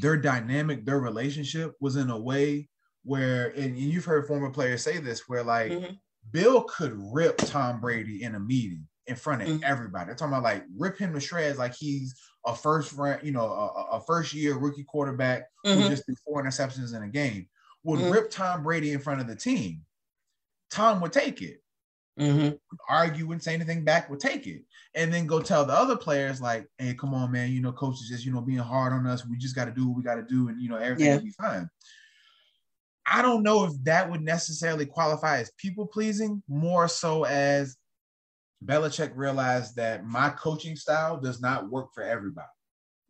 B: their dynamic, their relationship was in a way where, and you've heard former players say this, where like mm-hmm. Bill could rip Tom Brady in a meeting in front of mm-hmm. everybody. They're talking about like rip him to shreds, like he's a first, round, you know, a, a first year rookie quarterback who mm-hmm. just threw four interceptions in a game would mm-hmm. rip Tom Brady in front of the team, Tom would take it. Mm-hmm. Argue, wouldn't say anything back, would take it. And then go tell the other players, like, hey, come on, man, you know, coach is just, you know, being hard on us. We just got to do what we got to do, and you know, everything yeah. will be fine. I don't know if that would necessarily qualify as people pleasing, more so as Belichick realized that my coaching style does not work for everybody.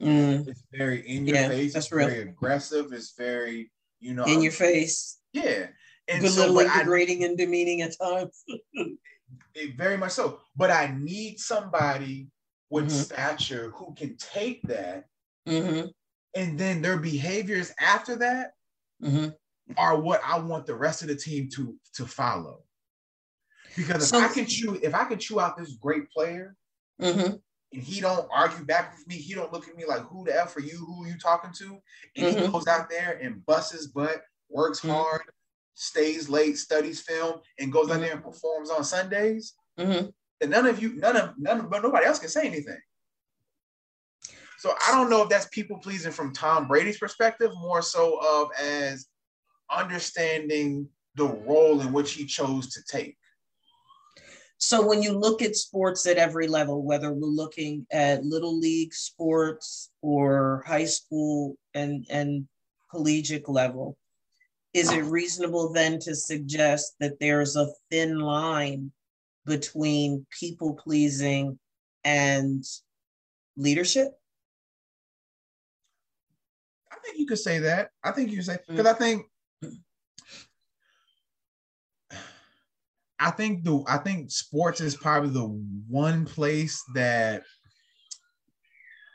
B: Mm. It's very in your yeah, face. It's real. very aggressive. It's very you know,
A: in your face.
B: Yeah.
A: And belittling, so, degrading, I, and demeaning at times. [LAUGHS]
B: it, very much so. But I need somebody with mm-hmm. stature who can take that mm-hmm. and then their behaviors after that mm-hmm. are what I want the rest of the team to to follow. Because if so, I can chew, if I can chew out this great player, mm-hmm and he don't argue back with me. He don't look at me like, who the F are you? Who are you talking to? And mm-hmm. he goes out there and busts his butt, works mm-hmm. hard, stays late, studies film, and goes mm-hmm. out there and performs on Sundays. Mm-hmm. And none of you, none of none of but nobody else can say anything. So I don't know if that's people pleasing from Tom Brady's perspective, more so of as understanding the role in which he chose to take.
A: So when you look at sports at every level, whether we're looking at little league sports or high school and, and collegiate level, is it reasonable then to suggest that there's a thin line between people pleasing and leadership?
B: I think you could say that. I think you could say because I think I think the I think sports is probably the one place that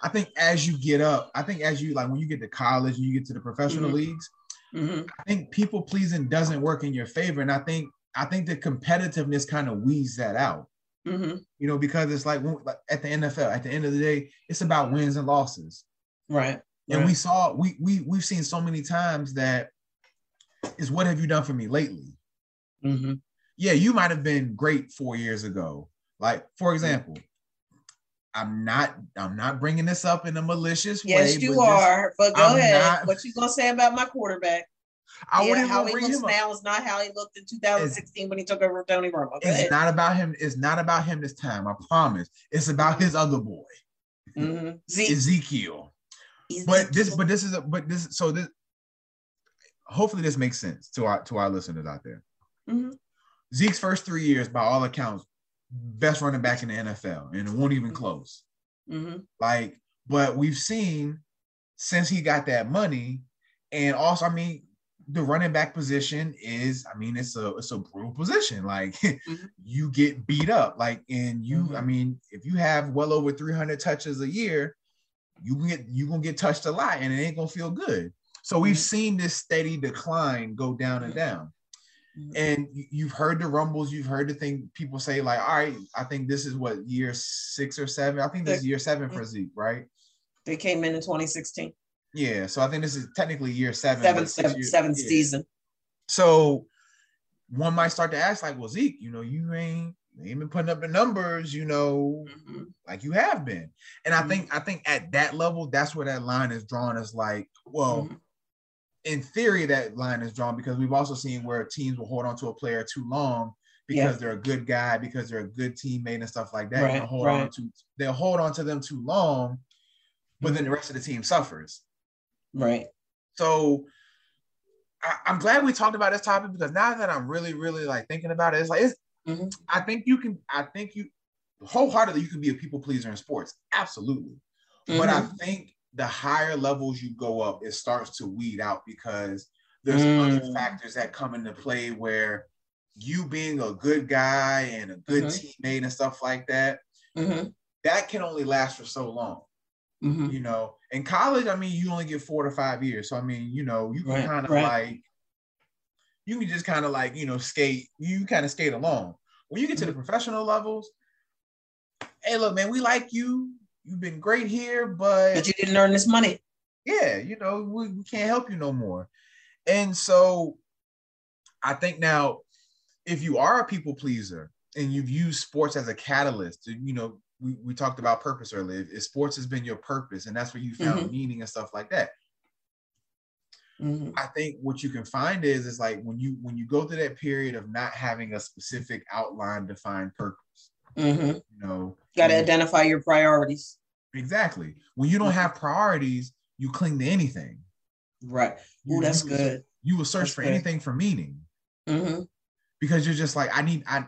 B: I think as you get up, I think as you like when you get to college and you get to the professional mm-hmm. leagues, mm-hmm. I think people pleasing doesn't work in your favor, and I think I think the competitiveness kind of weeds that out. Mm-hmm. You know, because it's like, like at the NFL, at the end of the day, it's about wins and losses,
A: right?
B: And
A: right.
B: we saw we we we've seen so many times that is what have you done for me lately? Mm-hmm yeah, you might have been great four years ago. Like, for example, I'm not I'm not bringing this up in a malicious
A: yes,
B: way.
A: Yes, you but are. But go I'm ahead. Not, what you gonna say about my quarterback? I yeah, how he looks now is not how he looked in 2016 when he took over Tony Romo. Go
B: it's
A: ahead.
B: not about him. It's not about him this time. I promise. It's about his other boy, mm-hmm. Ezekiel. Ezekiel. But this, but this is a, but this. So this, hopefully, this makes sense to our to our listeners out there. Mm-hmm. Zeke's first three years, by all accounts, best running back in the NFL, and it won't even mm-hmm. close. Mm-hmm. Like, but we've seen since he got that money, and also, I mean, the running back position is, I mean, it's a it's a brutal position. [LAUGHS] Like, mm-hmm. you get beat up, like, and you, mm-hmm. I mean, if you have well over 300 touches a year, you can get you gonna get touched a lot, and it ain't gonna feel good. So we've mm-hmm. seen this steady decline go down and mm-hmm. down. Mm-hmm. And you've heard the rumbles, you've heard the thing people say, like, all right, I think this is what year six or seven. I think this is year seven for Zeke, right?
A: They came in in 2016.
B: Yeah, so I think this is technically year seven.
A: Seventh, seven, years, seventh yeah. season.
B: So one might start to ask, like, well, Zeke, you know, you ain't ain't been putting up the numbers, you know, mm-hmm. like you have been. And I mm-hmm. think I think at that level, that's where that line is drawn as like, well, mm-hmm. In theory, that line is drawn because we've also seen where teams will hold on to a player too long because yeah. they're a good guy, because they're a good teammate and stuff like that. Right, they'll hold right. on to they'll hold on to them too long, but then the rest of the team suffers.
A: Right.
B: So I, am glad we talked about this topic because now that I'm really, really like thinking about it, it's like it's, mm-hmm. I think you can, I think you wholeheartedly you can be a people pleaser in sports, absolutely. Mm-hmm. But I mm-hmm. think the higher levels you go up, it starts to weed out because there's mm. other factors that come into play where you being a good guy and a good mm-hmm. teammate and stuff like that, mm-hmm. that can only last for so long. Mm-hmm. You know, in college, I mean, you only get four to five years. So I mean, you know, you can right, kind of right. like you can just kind of like, you know, skate, you kind of skate along. When you get to the mm-hmm. professional levels, hey, look, man, we like you. You've been great here, but
A: but you didn't earn this money.
B: Yeah, you know, we, we can't help you no more. And so I think now, if you are a people pleaser and you've used sports as a catalyst you know, we, we talked about purpose earlier. If sports has been your purpose and that's where you found mm-hmm. meaning and stuff like that. Mm-hmm. I think what you can find is is like when you when you go through that period of not having a specific outline defined purpose. Mm-hmm. You know,
A: got to identify your priorities.
B: Exactly. When you don't mm-hmm. have priorities, you cling to anything.
A: Right. Oh, that's
B: you
A: good.
B: you will search that's for good. anything for meaning. Mm-hmm. Because you're just like, I need I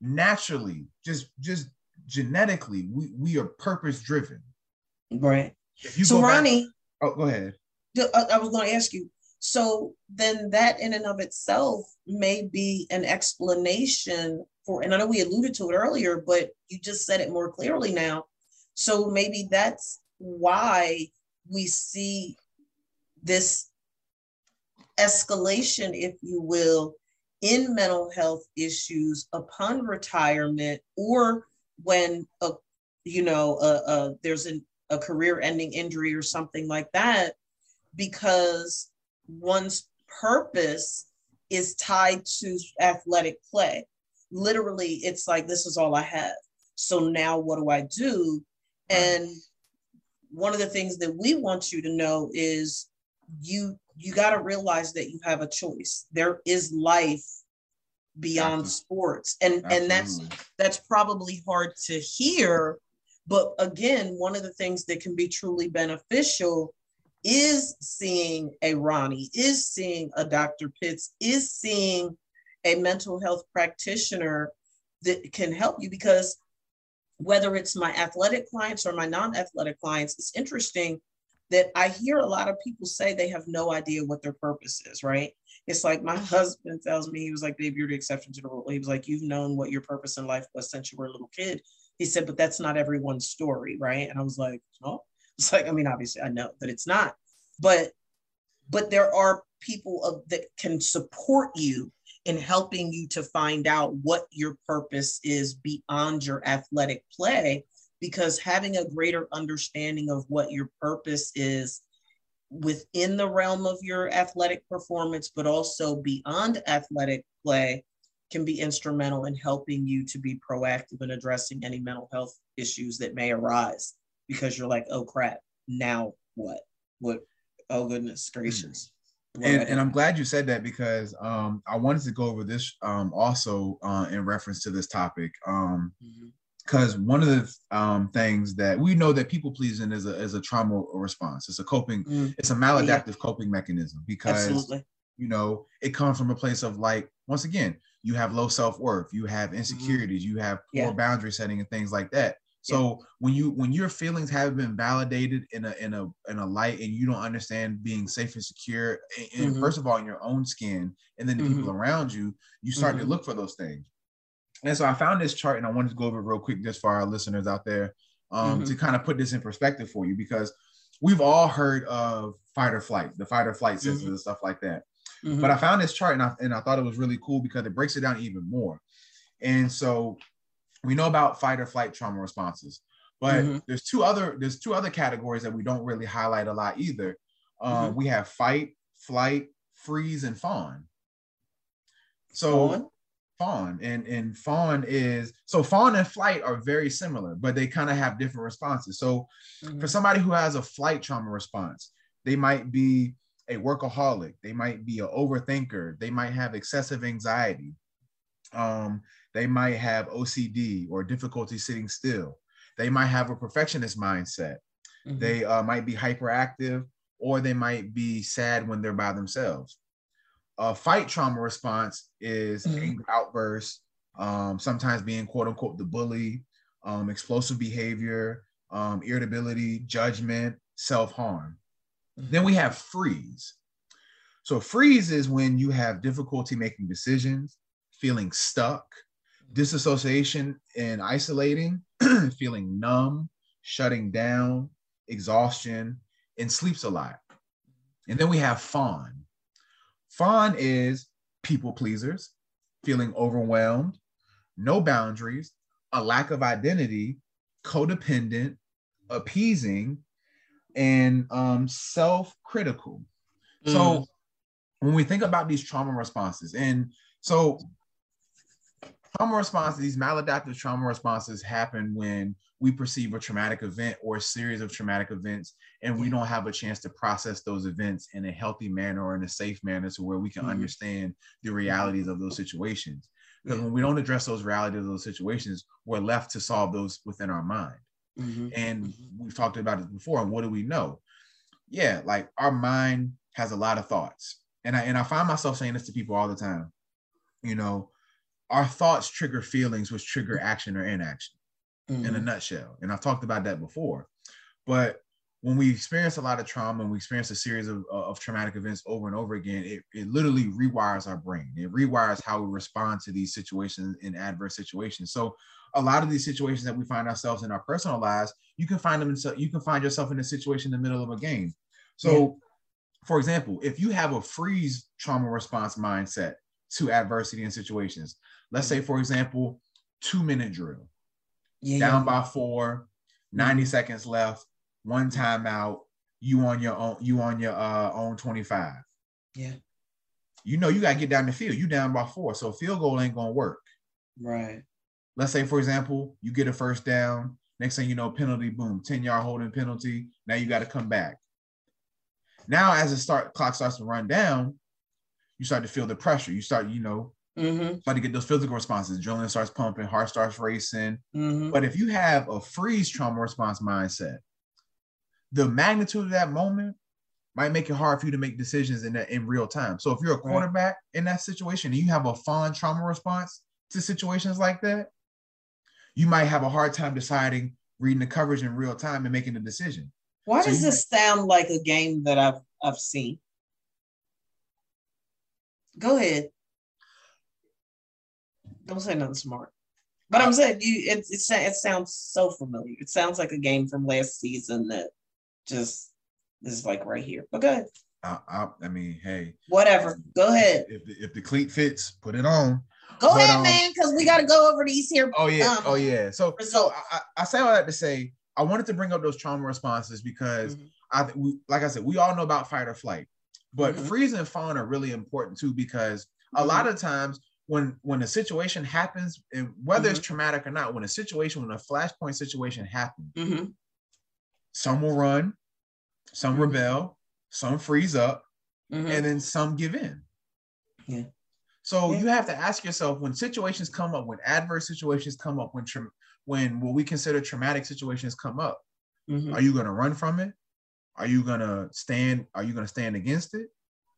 B: naturally just just genetically, we, we are purpose driven.
A: Right. so, Ronnie.
B: Back, oh, go ahead.
A: Uh, I was going to ask you. So then that in and of itself may be an explanation for, and I know we alluded to it earlier, but you just said it more clearly now. So maybe that's why we see this escalation, if you will, in mental health issues upon retirement or when a you know a, a there's an, a career ending injury or something like that because one's purpose is tied to athletic play. Literally it's like this is all i have. So now what do i do? And one of the things that we want you to know is you you got to realize that you have a choice. There is life beyond Absolutely. sports. And Absolutely. and that's that's probably hard to hear but again one of the things that can be truly beneficial is seeing a ronnie is seeing a dr pitts is seeing a mental health practitioner that can help you because whether it's my athletic clients or my non-athletic clients it's interesting that I hear a lot of people say they have no idea what their purpose is, right? It's like my [LAUGHS] husband tells me, he was like, Babe, you're the exception to the rule. He was like, You've known what your purpose in life was since you were a little kid. He said, But that's not everyone's story, right? And I was like, No. It's like, I mean, obviously I know that it's not, but but there are people of, that can support you in helping you to find out what your purpose is beyond your athletic play because having a greater understanding of what your purpose is within the realm of your athletic performance, but also beyond athletic play, can be instrumental in helping you to be proactive in addressing any mental health issues that may arise because you're like, oh crap, now what? What? Oh goodness gracious.
B: And, and, I'm glad you said that because um, I wanted to go over this um, also uh, in reference to this topic. Um, mm-hmm because one of the um, things that we know that people pleasing is a, is a trauma response. It's a coping, mm. it's a maladaptive yeah. coping mechanism because Absolutely. you know it comes from a place of like once again you have low self worth, you have insecurities, mm. you have poor yeah. boundary setting and things like that. So yeah. when you when your feelings have been validated in a in a in a light and you don't understand being safe and secure, and, mm-hmm. first of all in your own skin, and then the mm-hmm. people around you, you start to mm-hmm. look for those things. And so I found this chart and I wanted to go over it real quick just for our listeners out there um, mm-hmm. to kind of put this in perspective for you because we've all heard of fight or flight, the fight or flight system mm-hmm. and stuff like that. Mm-hmm. But I found this chart and I, and I thought it was really cool because it breaks it down even more. And so we know about fight or flight trauma responses, but mm-hmm. there's two other there's two other categories that we don't really highlight a lot either. Um, mm-hmm. we have fight, flight, freeze, and fawn. So fawn? fawn and and fawn is so fawn and flight are very similar but they kind of have different responses so mm-hmm. for somebody who has a flight trauma response they might be a workaholic. They might be an overthinker. They might have excessive anxiety. Um, they might have OCD or difficulty sitting still. They might have a perfectionist mindset. Mm-hmm. They uh, might be hyperactive or they might be sad when they're by themselves. A fight trauma response is mm-hmm. anger outbursts, um, sometimes being quote unquote the bully, um, explosive behavior, um, irritability, judgment, self harm. Mm-hmm. Then we have freeze. So, freeze is when you have difficulty making decisions, feeling stuck, disassociation and isolating, [CLEARS THROAT] feeling numb, shutting down, exhaustion, and sleeps a lot. And then we have fawn. Fawn is people pleasers, feeling overwhelmed, no boundaries, a lack of identity, codependent, appeasing, and um, self critical. Mm. So when we think about these trauma responses, and so trauma responses, these maladaptive trauma responses happen when we perceive a traumatic event or a series of traumatic events and we don't have a chance to process those events in a healthy manner or in a safe manner to where we can mm-hmm. understand the realities of those situations because yeah. when we don't address those realities of those situations we're left to solve those within our mind mm-hmm. and mm-hmm. we've talked about it before and what do we know yeah like our mind has a lot of thoughts and i and i find myself saying this to people all the time you know our thoughts trigger feelings which trigger action or inaction mm-hmm. in a mm-hmm. nutshell. And I've talked about that before. But when we experience a lot of trauma and we experience a series of, of traumatic events over and over again, it, it literally rewires our brain. It rewires how we respond to these situations in adverse situations. So a lot of these situations that we find ourselves in our personal lives, you can find them in you can find yourself in a situation in the middle of a game. So yeah. for example, if you have a freeze trauma response mindset to adversity and situations, let's say for example, two minute drill yeah, down yeah. by four, 90 mm-hmm. seconds left, one timeout, you on your own, you on your uh own 25.
A: Yeah.
B: You know you gotta get down the field. You down by four. So field goal ain't gonna work.
A: Right.
B: Let's say, for example, you get a first down. Next thing you know, penalty, boom, 10 yard holding penalty. Now you got to come back. Now, as the start clock starts to run down, you start to feel the pressure. You start, you know, Mm-hmm. Start to get those physical responses. Adrenaline starts pumping, heart starts racing. Mm-hmm. But if you have a freeze trauma response mindset, the magnitude of that moment might make it hard for you to make decisions in that in real time. So if you're a quarterback right. in that situation and you have a fawn trauma response to situations like that, you might have a hard time deciding, reading the coverage in real time and making a decision.
A: Why so does this might- sound like a game that I've I've seen? Go ahead. Don't say nothing smart. But I'm saying you, it, it, it sounds so familiar. It sounds like a game from last season that just is like right here. But go ahead.
B: I, I, I mean, hey,
A: whatever. Go ahead.
B: If, if, if the cleat fits, put it on.
A: Go but, ahead, um, man, because we got to go over these here.
B: Oh yeah, um, oh yeah. So, so I, I say all that to say I wanted to bring up those trauma responses because mm-hmm. I, we, like I said, we all know about fight or flight, but mm-hmm. freeze and fawn are really important too because a mm-hmm. lot of times when when a situation happens, and whether mm-hmm. it's traumatic or not, when a situation, when a flashpoint situation happens, mm-hmm. some will run, some mm-hmm. rebel, some freeze up, mm-hmm. and then some give in.
A: Yeah.
B: So yeah. you have to ask yourself when situations come up, when adverse situations come up, when tra- when what we consider traumatic situations come up, mm-hmm. are you going to run from it? Are you going to stand? Are you going to stand against it?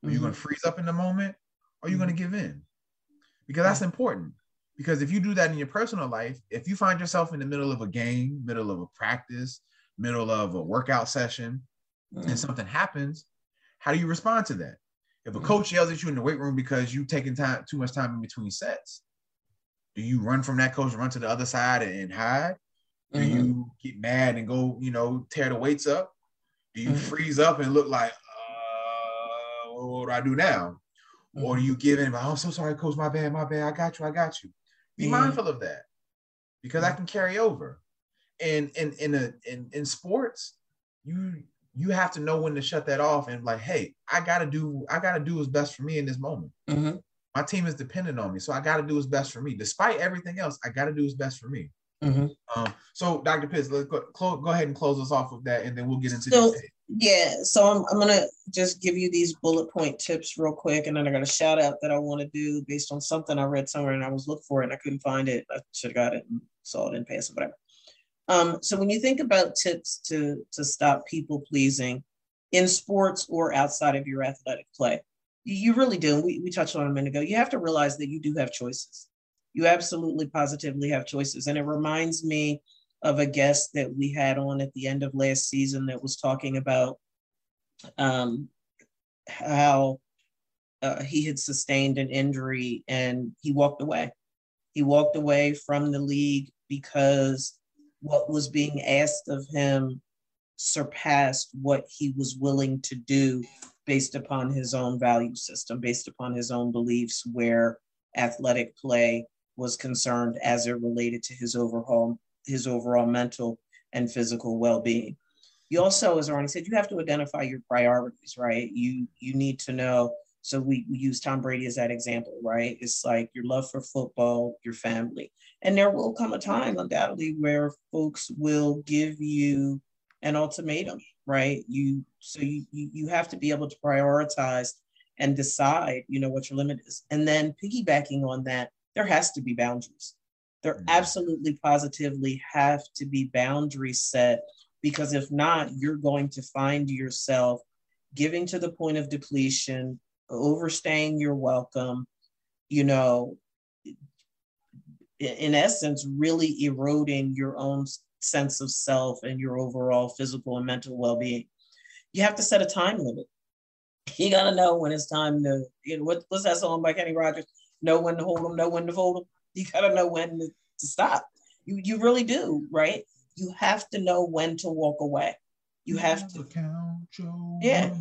B: Are you going to mm-hmm. freeze up in the moment? Or are you going to give in? because that's important. Because if you do that in your personal life, if you find yourself in the middle of a game, middle of a practice, middle of a workout session, mm. and something happens, how do you respond to that? If a mm. coach yells at you in the weight room because you've taken time too much time in between sets, do you run from that coach, run to the other side and hide? Do mm-hmm. you get mad and go, you know, tear the weights up? Do you mm-hmm. freeze up and look like, uh, what do I do now? Mm-hmm. Or do you give in, oh, I'm so sorry, coach, my bad, my bad. I got you, I got you. Be mm-hmm. mindful of that because I can carry over. And in in a in, in sports, you you have to know when to shut that off and like, hey, I gotta do, I gotta do what's best for me in this moment. Mm-hmm. My team is dependent on me, so I gotta do what's best for me. Despite everything else, I gotta do what's best for me. Mm-hmm. Um, so, Dr. Pitts, let's go, go, ahead and close us off with that, and then we'll get into.
A: So, Yeah, so I'm, I'm gonna just give you these bullet point tips real quick, and then I got a shout out that I want to do based on something I read somewhere and I was looking for it and I couldn't find it. I should have got it and saw it in passing, whatever. Um, so when you think about tips to to stop people pleasing in sports or outside of your athletic play, you really do. We we touched on a minute ago. You have to realize that you do have choices. You absolutely positively have choices, and it reminds me of a guest that we had on at the end of last season that was talking about um, how uh, he had sustained an injury and he walked away. He walked away from the league because what was being asked of him surpassed what he was willing to do based upon his own value system, based upon his own beliefs, where athletic play was concerned as it related to his overall his overall mental and physical well-being. You also, as Ronnie said, you have to identify your priorities, right? You you need to know. So we, we use Tom Brady as that example, right? It's like your love for football, your family. And there will come a time, undoubtedly, where folks will give you an ultimatum, right? You so you you, you have to be able to prioritize and decide, you know, what your limit is. And then piggybacking on that, there has to be boundaries. There mm-hmm. absolutely positively have to be boundaries set because if not, you're going to find yourself giving to the point of depletion, overstaying your welcome, you know, in essence, really eroding your own sense of self and your overall physical and mental well being. You have to set a time limit. [LAUGHS] You got to know when it's time to, you know, what, what's that song by Kenny Rogers? Know when to hold them, know when to fold them [LAUGHS] you got to know when to, to stop. You you really do, right? You have to know when to walk away. You have to count your yeah.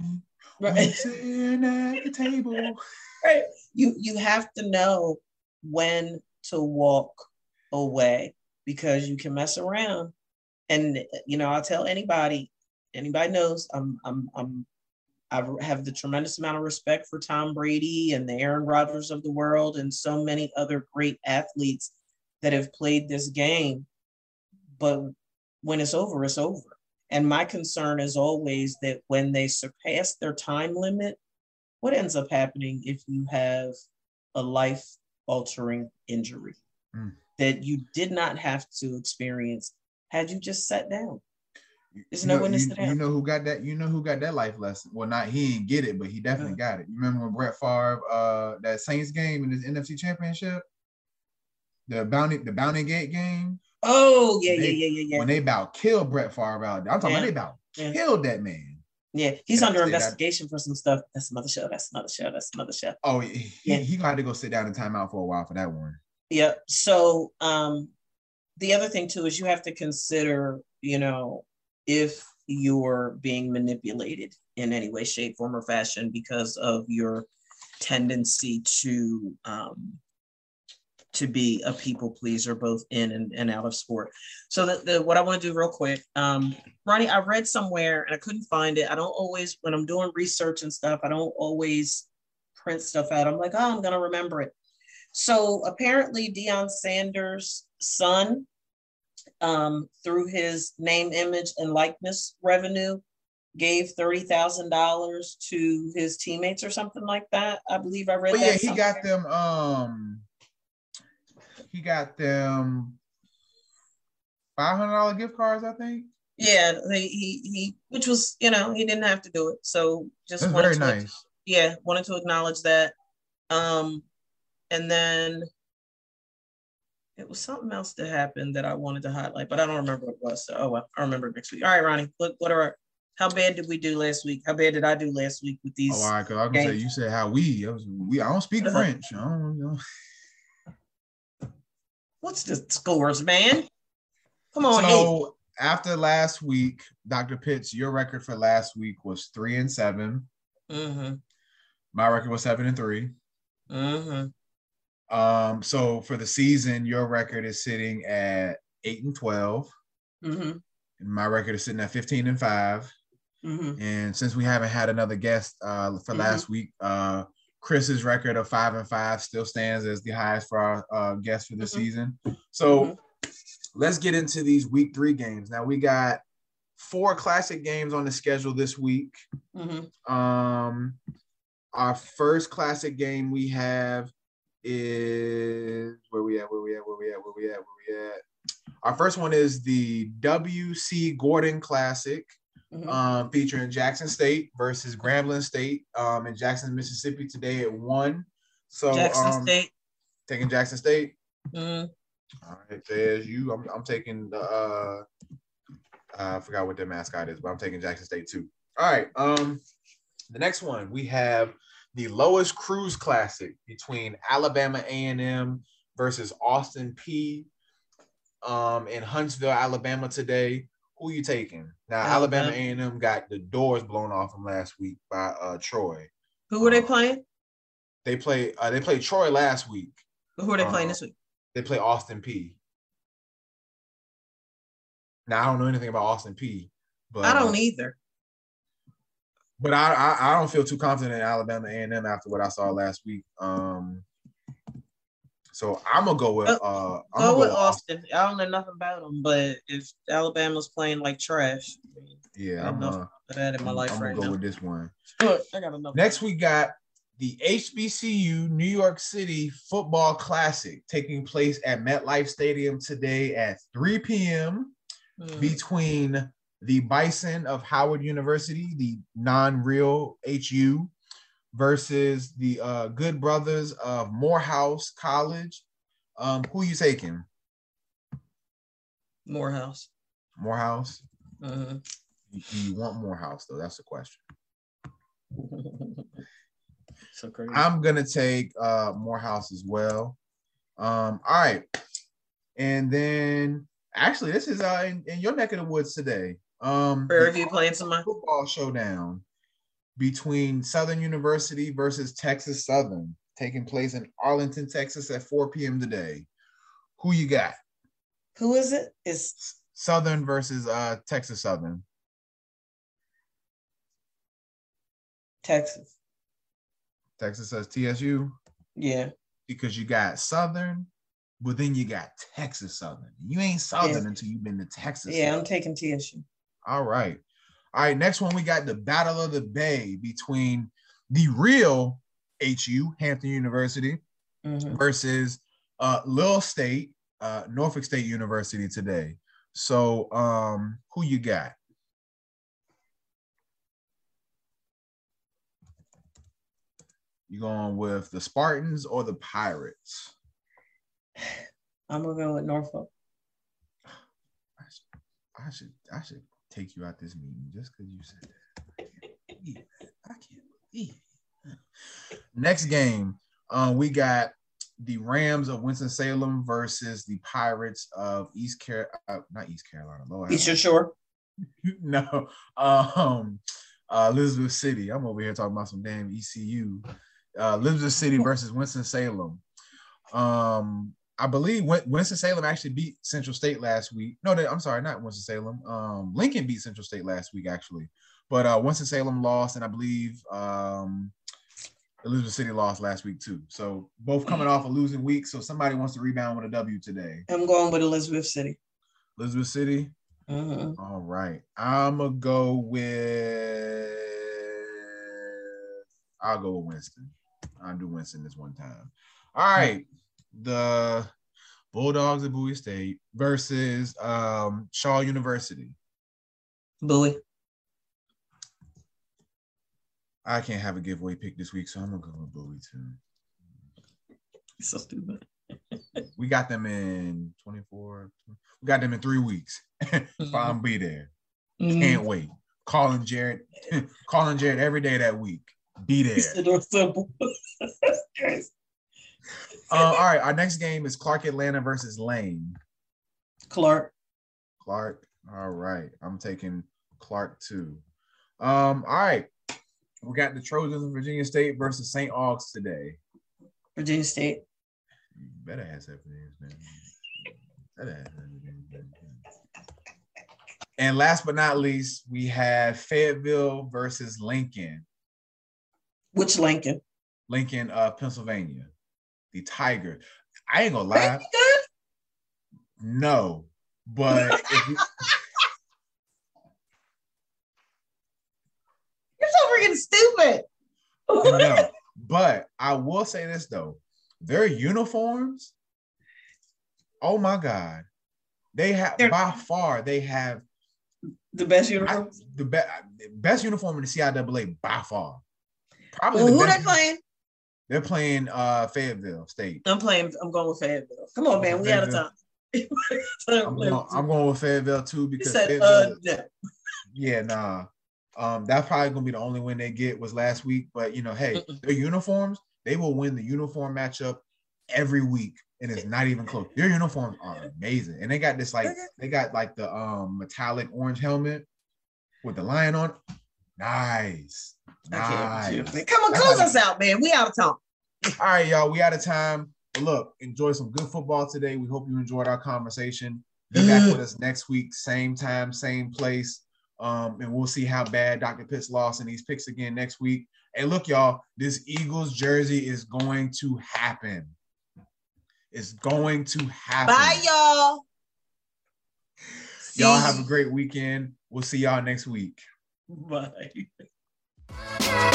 A: Right. Sitting at the table. [LAUGHS] right. You you have to know when to walk away because you can mess around. And you know, I'll tell anybody, anybody knows I'm I'm I'm I have the tremendous amount of respect for Tom Brady and the Aaron Rodgers of the world and so many other great athletes that have played this game. But when it's over, it's over. And my concern is always that when they surpass their time limit, what ends up happening if you have a life altering injury mm. that you did not have to experience had you just sat down?
B: There's no witness to that. You know who got that? You know who got that life lesson? Well, not he didn't get it, but he definitely got it. You remember when Brett Favre, uh, that Saints game in his NFC Championship, the bounty, the bounty gate game.
A: Oh yeah, they, yeah, yeah, yeah, yeah.
B: When they about killed Brett Favre out I'm talking yeah. about they about yeah. killed that man.
A: Yeah, he's under investigation for some stuff. That's another show. That's another show. That's another show.
B: Oh, he, yeah. he got to go sit down and time out for a while for that one.
A: Yep. So, um, the other thing too is you have to consider, you know, if you're being manipulated in any way, shape, form, or fashion because of your tendency to um, to be a people pleaser, both in and, and out of sport. So the, the what I want to do real quick, um, Ronnie, I read somewhere and I couldn't find it. I don't always when I'm doing research and stuff, I don't always print stuff out. I'm like, oh, I'm gonna remember it. So apparently, Deion Sanders' son um, through his name, image, and likeness revenue, gave thirty thousand dollars to his teammates or something like that. I believe I read.
B: But yeah, he somewhere. got them. Um, he got them five hundred dollar gift cards, I think.
A: Yeah, he, he he, which was you know he didn't have to do it, so just
B: That's very nice.
A: yeah, wanted to acknowledge that. Um, and then it was something else that happened that I wanted to highlight, but I don't remember what it was. So, oh well, I'll remember next week. All right, Ronnie, what, what are how bad did we do last week? How bad did I do last week with these?
B: Oh, all right, because I gonna say you said how we. I was, we. I don't speak uh-huh. French. I don't know.
A: What's the scores, man? Come on.
B: So hey. after last week, Dr. Pitts, your record for last week was three and 7 mm-hmm. My record was seven and 3 mm-hmm. Um, so for the season, your record is sitting at eight and 12 mm-hmm. and my record is sitting at fifteen and 5 mm-hmm. And since we haven't had another guest uh, for mm-hmm. last week, uh, Chris's record of five and five still stands as the highest for our uh, guest for the mm-hmm. season. So mm-hmm. let's get into these week three games. Now we got four classic games on the schedule this week.
A: Mm-hmm.
B: Um, our first classic game we have is where we at? Where we at? Where we at? Where we at? Where we at? Our first one is the WC Gorden Classic,
A: Mm-hmm.
B: um, featuring Jackson State versus Grambling State um, in Jackson, Mississippi today at one. So
A: Jackson
B: um,
A: State.
B: taking Jackson State.
A: Mhm.
B: All right, there's you. I'm, I'm taking the. Uh, I forgot what their mascot is, but I'm taking Jackson State too. All right. Um, the next one we have the Louis Crews classic between Alabama A&M versus Austin Peay. Um, in Huntsville, Alabama today. Who you taking? Now, Alabama
A: Alabama.
B: A&M got the doors blown off them last week by uh Troy.
A: Who were they
B: Uh,
A: playing?
B: They play. Uh, they played Troy last week.
A: Who are they playing
B: uh,
A: this week?
B: They play Austin Peay. Now I don't know anything about Austin Peay. But
A: I don't either.
B: But I, I I don't feel too confident in Alabama A and M after what I saw last week. Um, so I'm gonna go with uh, I'm gonna
A: Go with
B: with
A: Austin. I don't know nothing about them, but if Alabama's playing like trash,
B: Yeah,
A: I
B: I'm, uh,
A: that in my
B: I'm,
A: life
B: I'm
A: right
B: gonna go
A: now.
B: with this one.
A: Look, I got enough.
B: Next, we got the HBCU New York City Football Classic taking place at MetLife Stadium today at 3 p.m.
A: Mhm.
B: between the Bison of Howard University, the non-real HU, versus the uh, Good Brothers of Morehouse College. Um, who you taking?
A: Morehouse.
B: Morehouse.
A: Mhm.
B: You, you want Morehouse though? That's the question. [LAUGHS]
A: so crazy.
B: I'm gonna take uh Morehouse as well. Um, all right. And then actually this is uh in, in your neck of the woods today. Um
A: Prairie
B: the
A: View playing somebody.
B: football showdown between Southern University versus Texas Southern taking place in Arlington, Texas at 4 p.m. today. Who you got?
A: Who is it? It's
B: Southern versus uh Texas Southern.
A: Texas.
B: Texas says TSU
A: Yeah.
B: because you got Southern, but then you got Texas Southern. You ain't Southern
A: Yeah.
B: until you've been to Texas.
A: Yeah, I'm taking TSU.
B: All right. All right. Next one, we got the Battle of the Bay between the real HU, Hampton University,
A: Mhm.
B: versus uh Lil State, uh Norfolk State University today. So um who you got? You going with the Spartans or the Pirates?
A: I'm go with Norfolk.
B: I should, I should, I should take you out this meeting just because you said that. I can't believe it. I can't believe it. Next game, um, we got the Rams of Winston Salem versus the Pirates of East Car, uh, not East Carolina, Lord,
A: Eastern Shore. [LAUGHS]
B: no, um, uh, Elizabeth City. I'm over here talking about some damn ECU. Uh, Elizabeth City versus Winston Salem. Um, I believe Winston Salem actually beat Central State last week. No, they, I'm sorry, not Winston Salem. Um, Lincoln beat Central State last week actually, but uh, Winston Salem lost, and I believe um, Elizabeth City lost last week too. So both coming off a losing week. So somebody wants to rebound with a W today.
A: I'm going with Elizabeth City.
B: Elizabeth City.
A: Mhm.
B: All right. I'm gonna go with I'll go with Winston. I'll do Winston this one time. All right. The Bulldogs of Bowie State versus um, Shaw University.
A: Bowie.
B: I can't have a giveaway pick this week, so I'm gonna go with Bowie too.
A: So stupid. [LAUGHS]
B: We got them in 24. We got them in three weeks. [LAUGHS]
A: Mm-hmm.
B: I'll be there.
A: Mhm.
B: Can't wait. Calling Jared, [LAUGHS] calling Jared every day that week. Be there.
A: Eastern or simple. That's crazy.
B: Uh, all right, our next game is Clark Atlanta versus Lane.
A: Clark.
B: Clark. All right, I'm taking Clark too. Um, all right, we got the Trojans of Virginia State versus St. Aug's today.
A: Virginia State.
B: You better ask that names, man. Better ask that names, man. And last but not least, we have Fayetteville versus Lincoln.
A: Which Lincoln?
B: Lincoln, uh, Pennsylvania the tiger. I ain't gonna lie. No, but [LAUGHS] you...
A: you're so freaking stupid.
B: no, [LAUGHS] but I will say this though, their uniforms. Oh my god, they have They're... by far they have
A: the best uniform. I,
B: the, be- best uniform in the CIAA by far.
A: Probably well, who best- they playing?
B: They're playing uh Fayetteville State.
A: I'm playing. I'm going with Fayetteville. Come on, man. [LAUGHS] We out of time.
B: I'm, going, I'm, going, with Fayetteville too because said, uh, yeah. [LAUGHS] yeah, nah. Um, that's probably gonna be the only win they get was last week. But you know, hey, Mm-mm. their uniforms, they will win the uniform matchup every week, and it's not even close. Their uniforms are amazing, and they got this like they got like the um metallic orange helmet with the lion on. Nice, nice.
A: Come on, close us out, man. We out of time.
B: All right, y'all. We out of time. But look, enjoy some good football today. We hope you enjoyed our conversation. Be back with us next week, same time, same place. Um, and we'll see how bad Dr. Pitts lost in these picks again next week. And look, y'all, this Eagles jersey is going to happen. It's going to happen.
A: Bye, y'all.
B: Y'all have a great weekend. We'll see y'all next week.
A: Bye. [LAUGHS]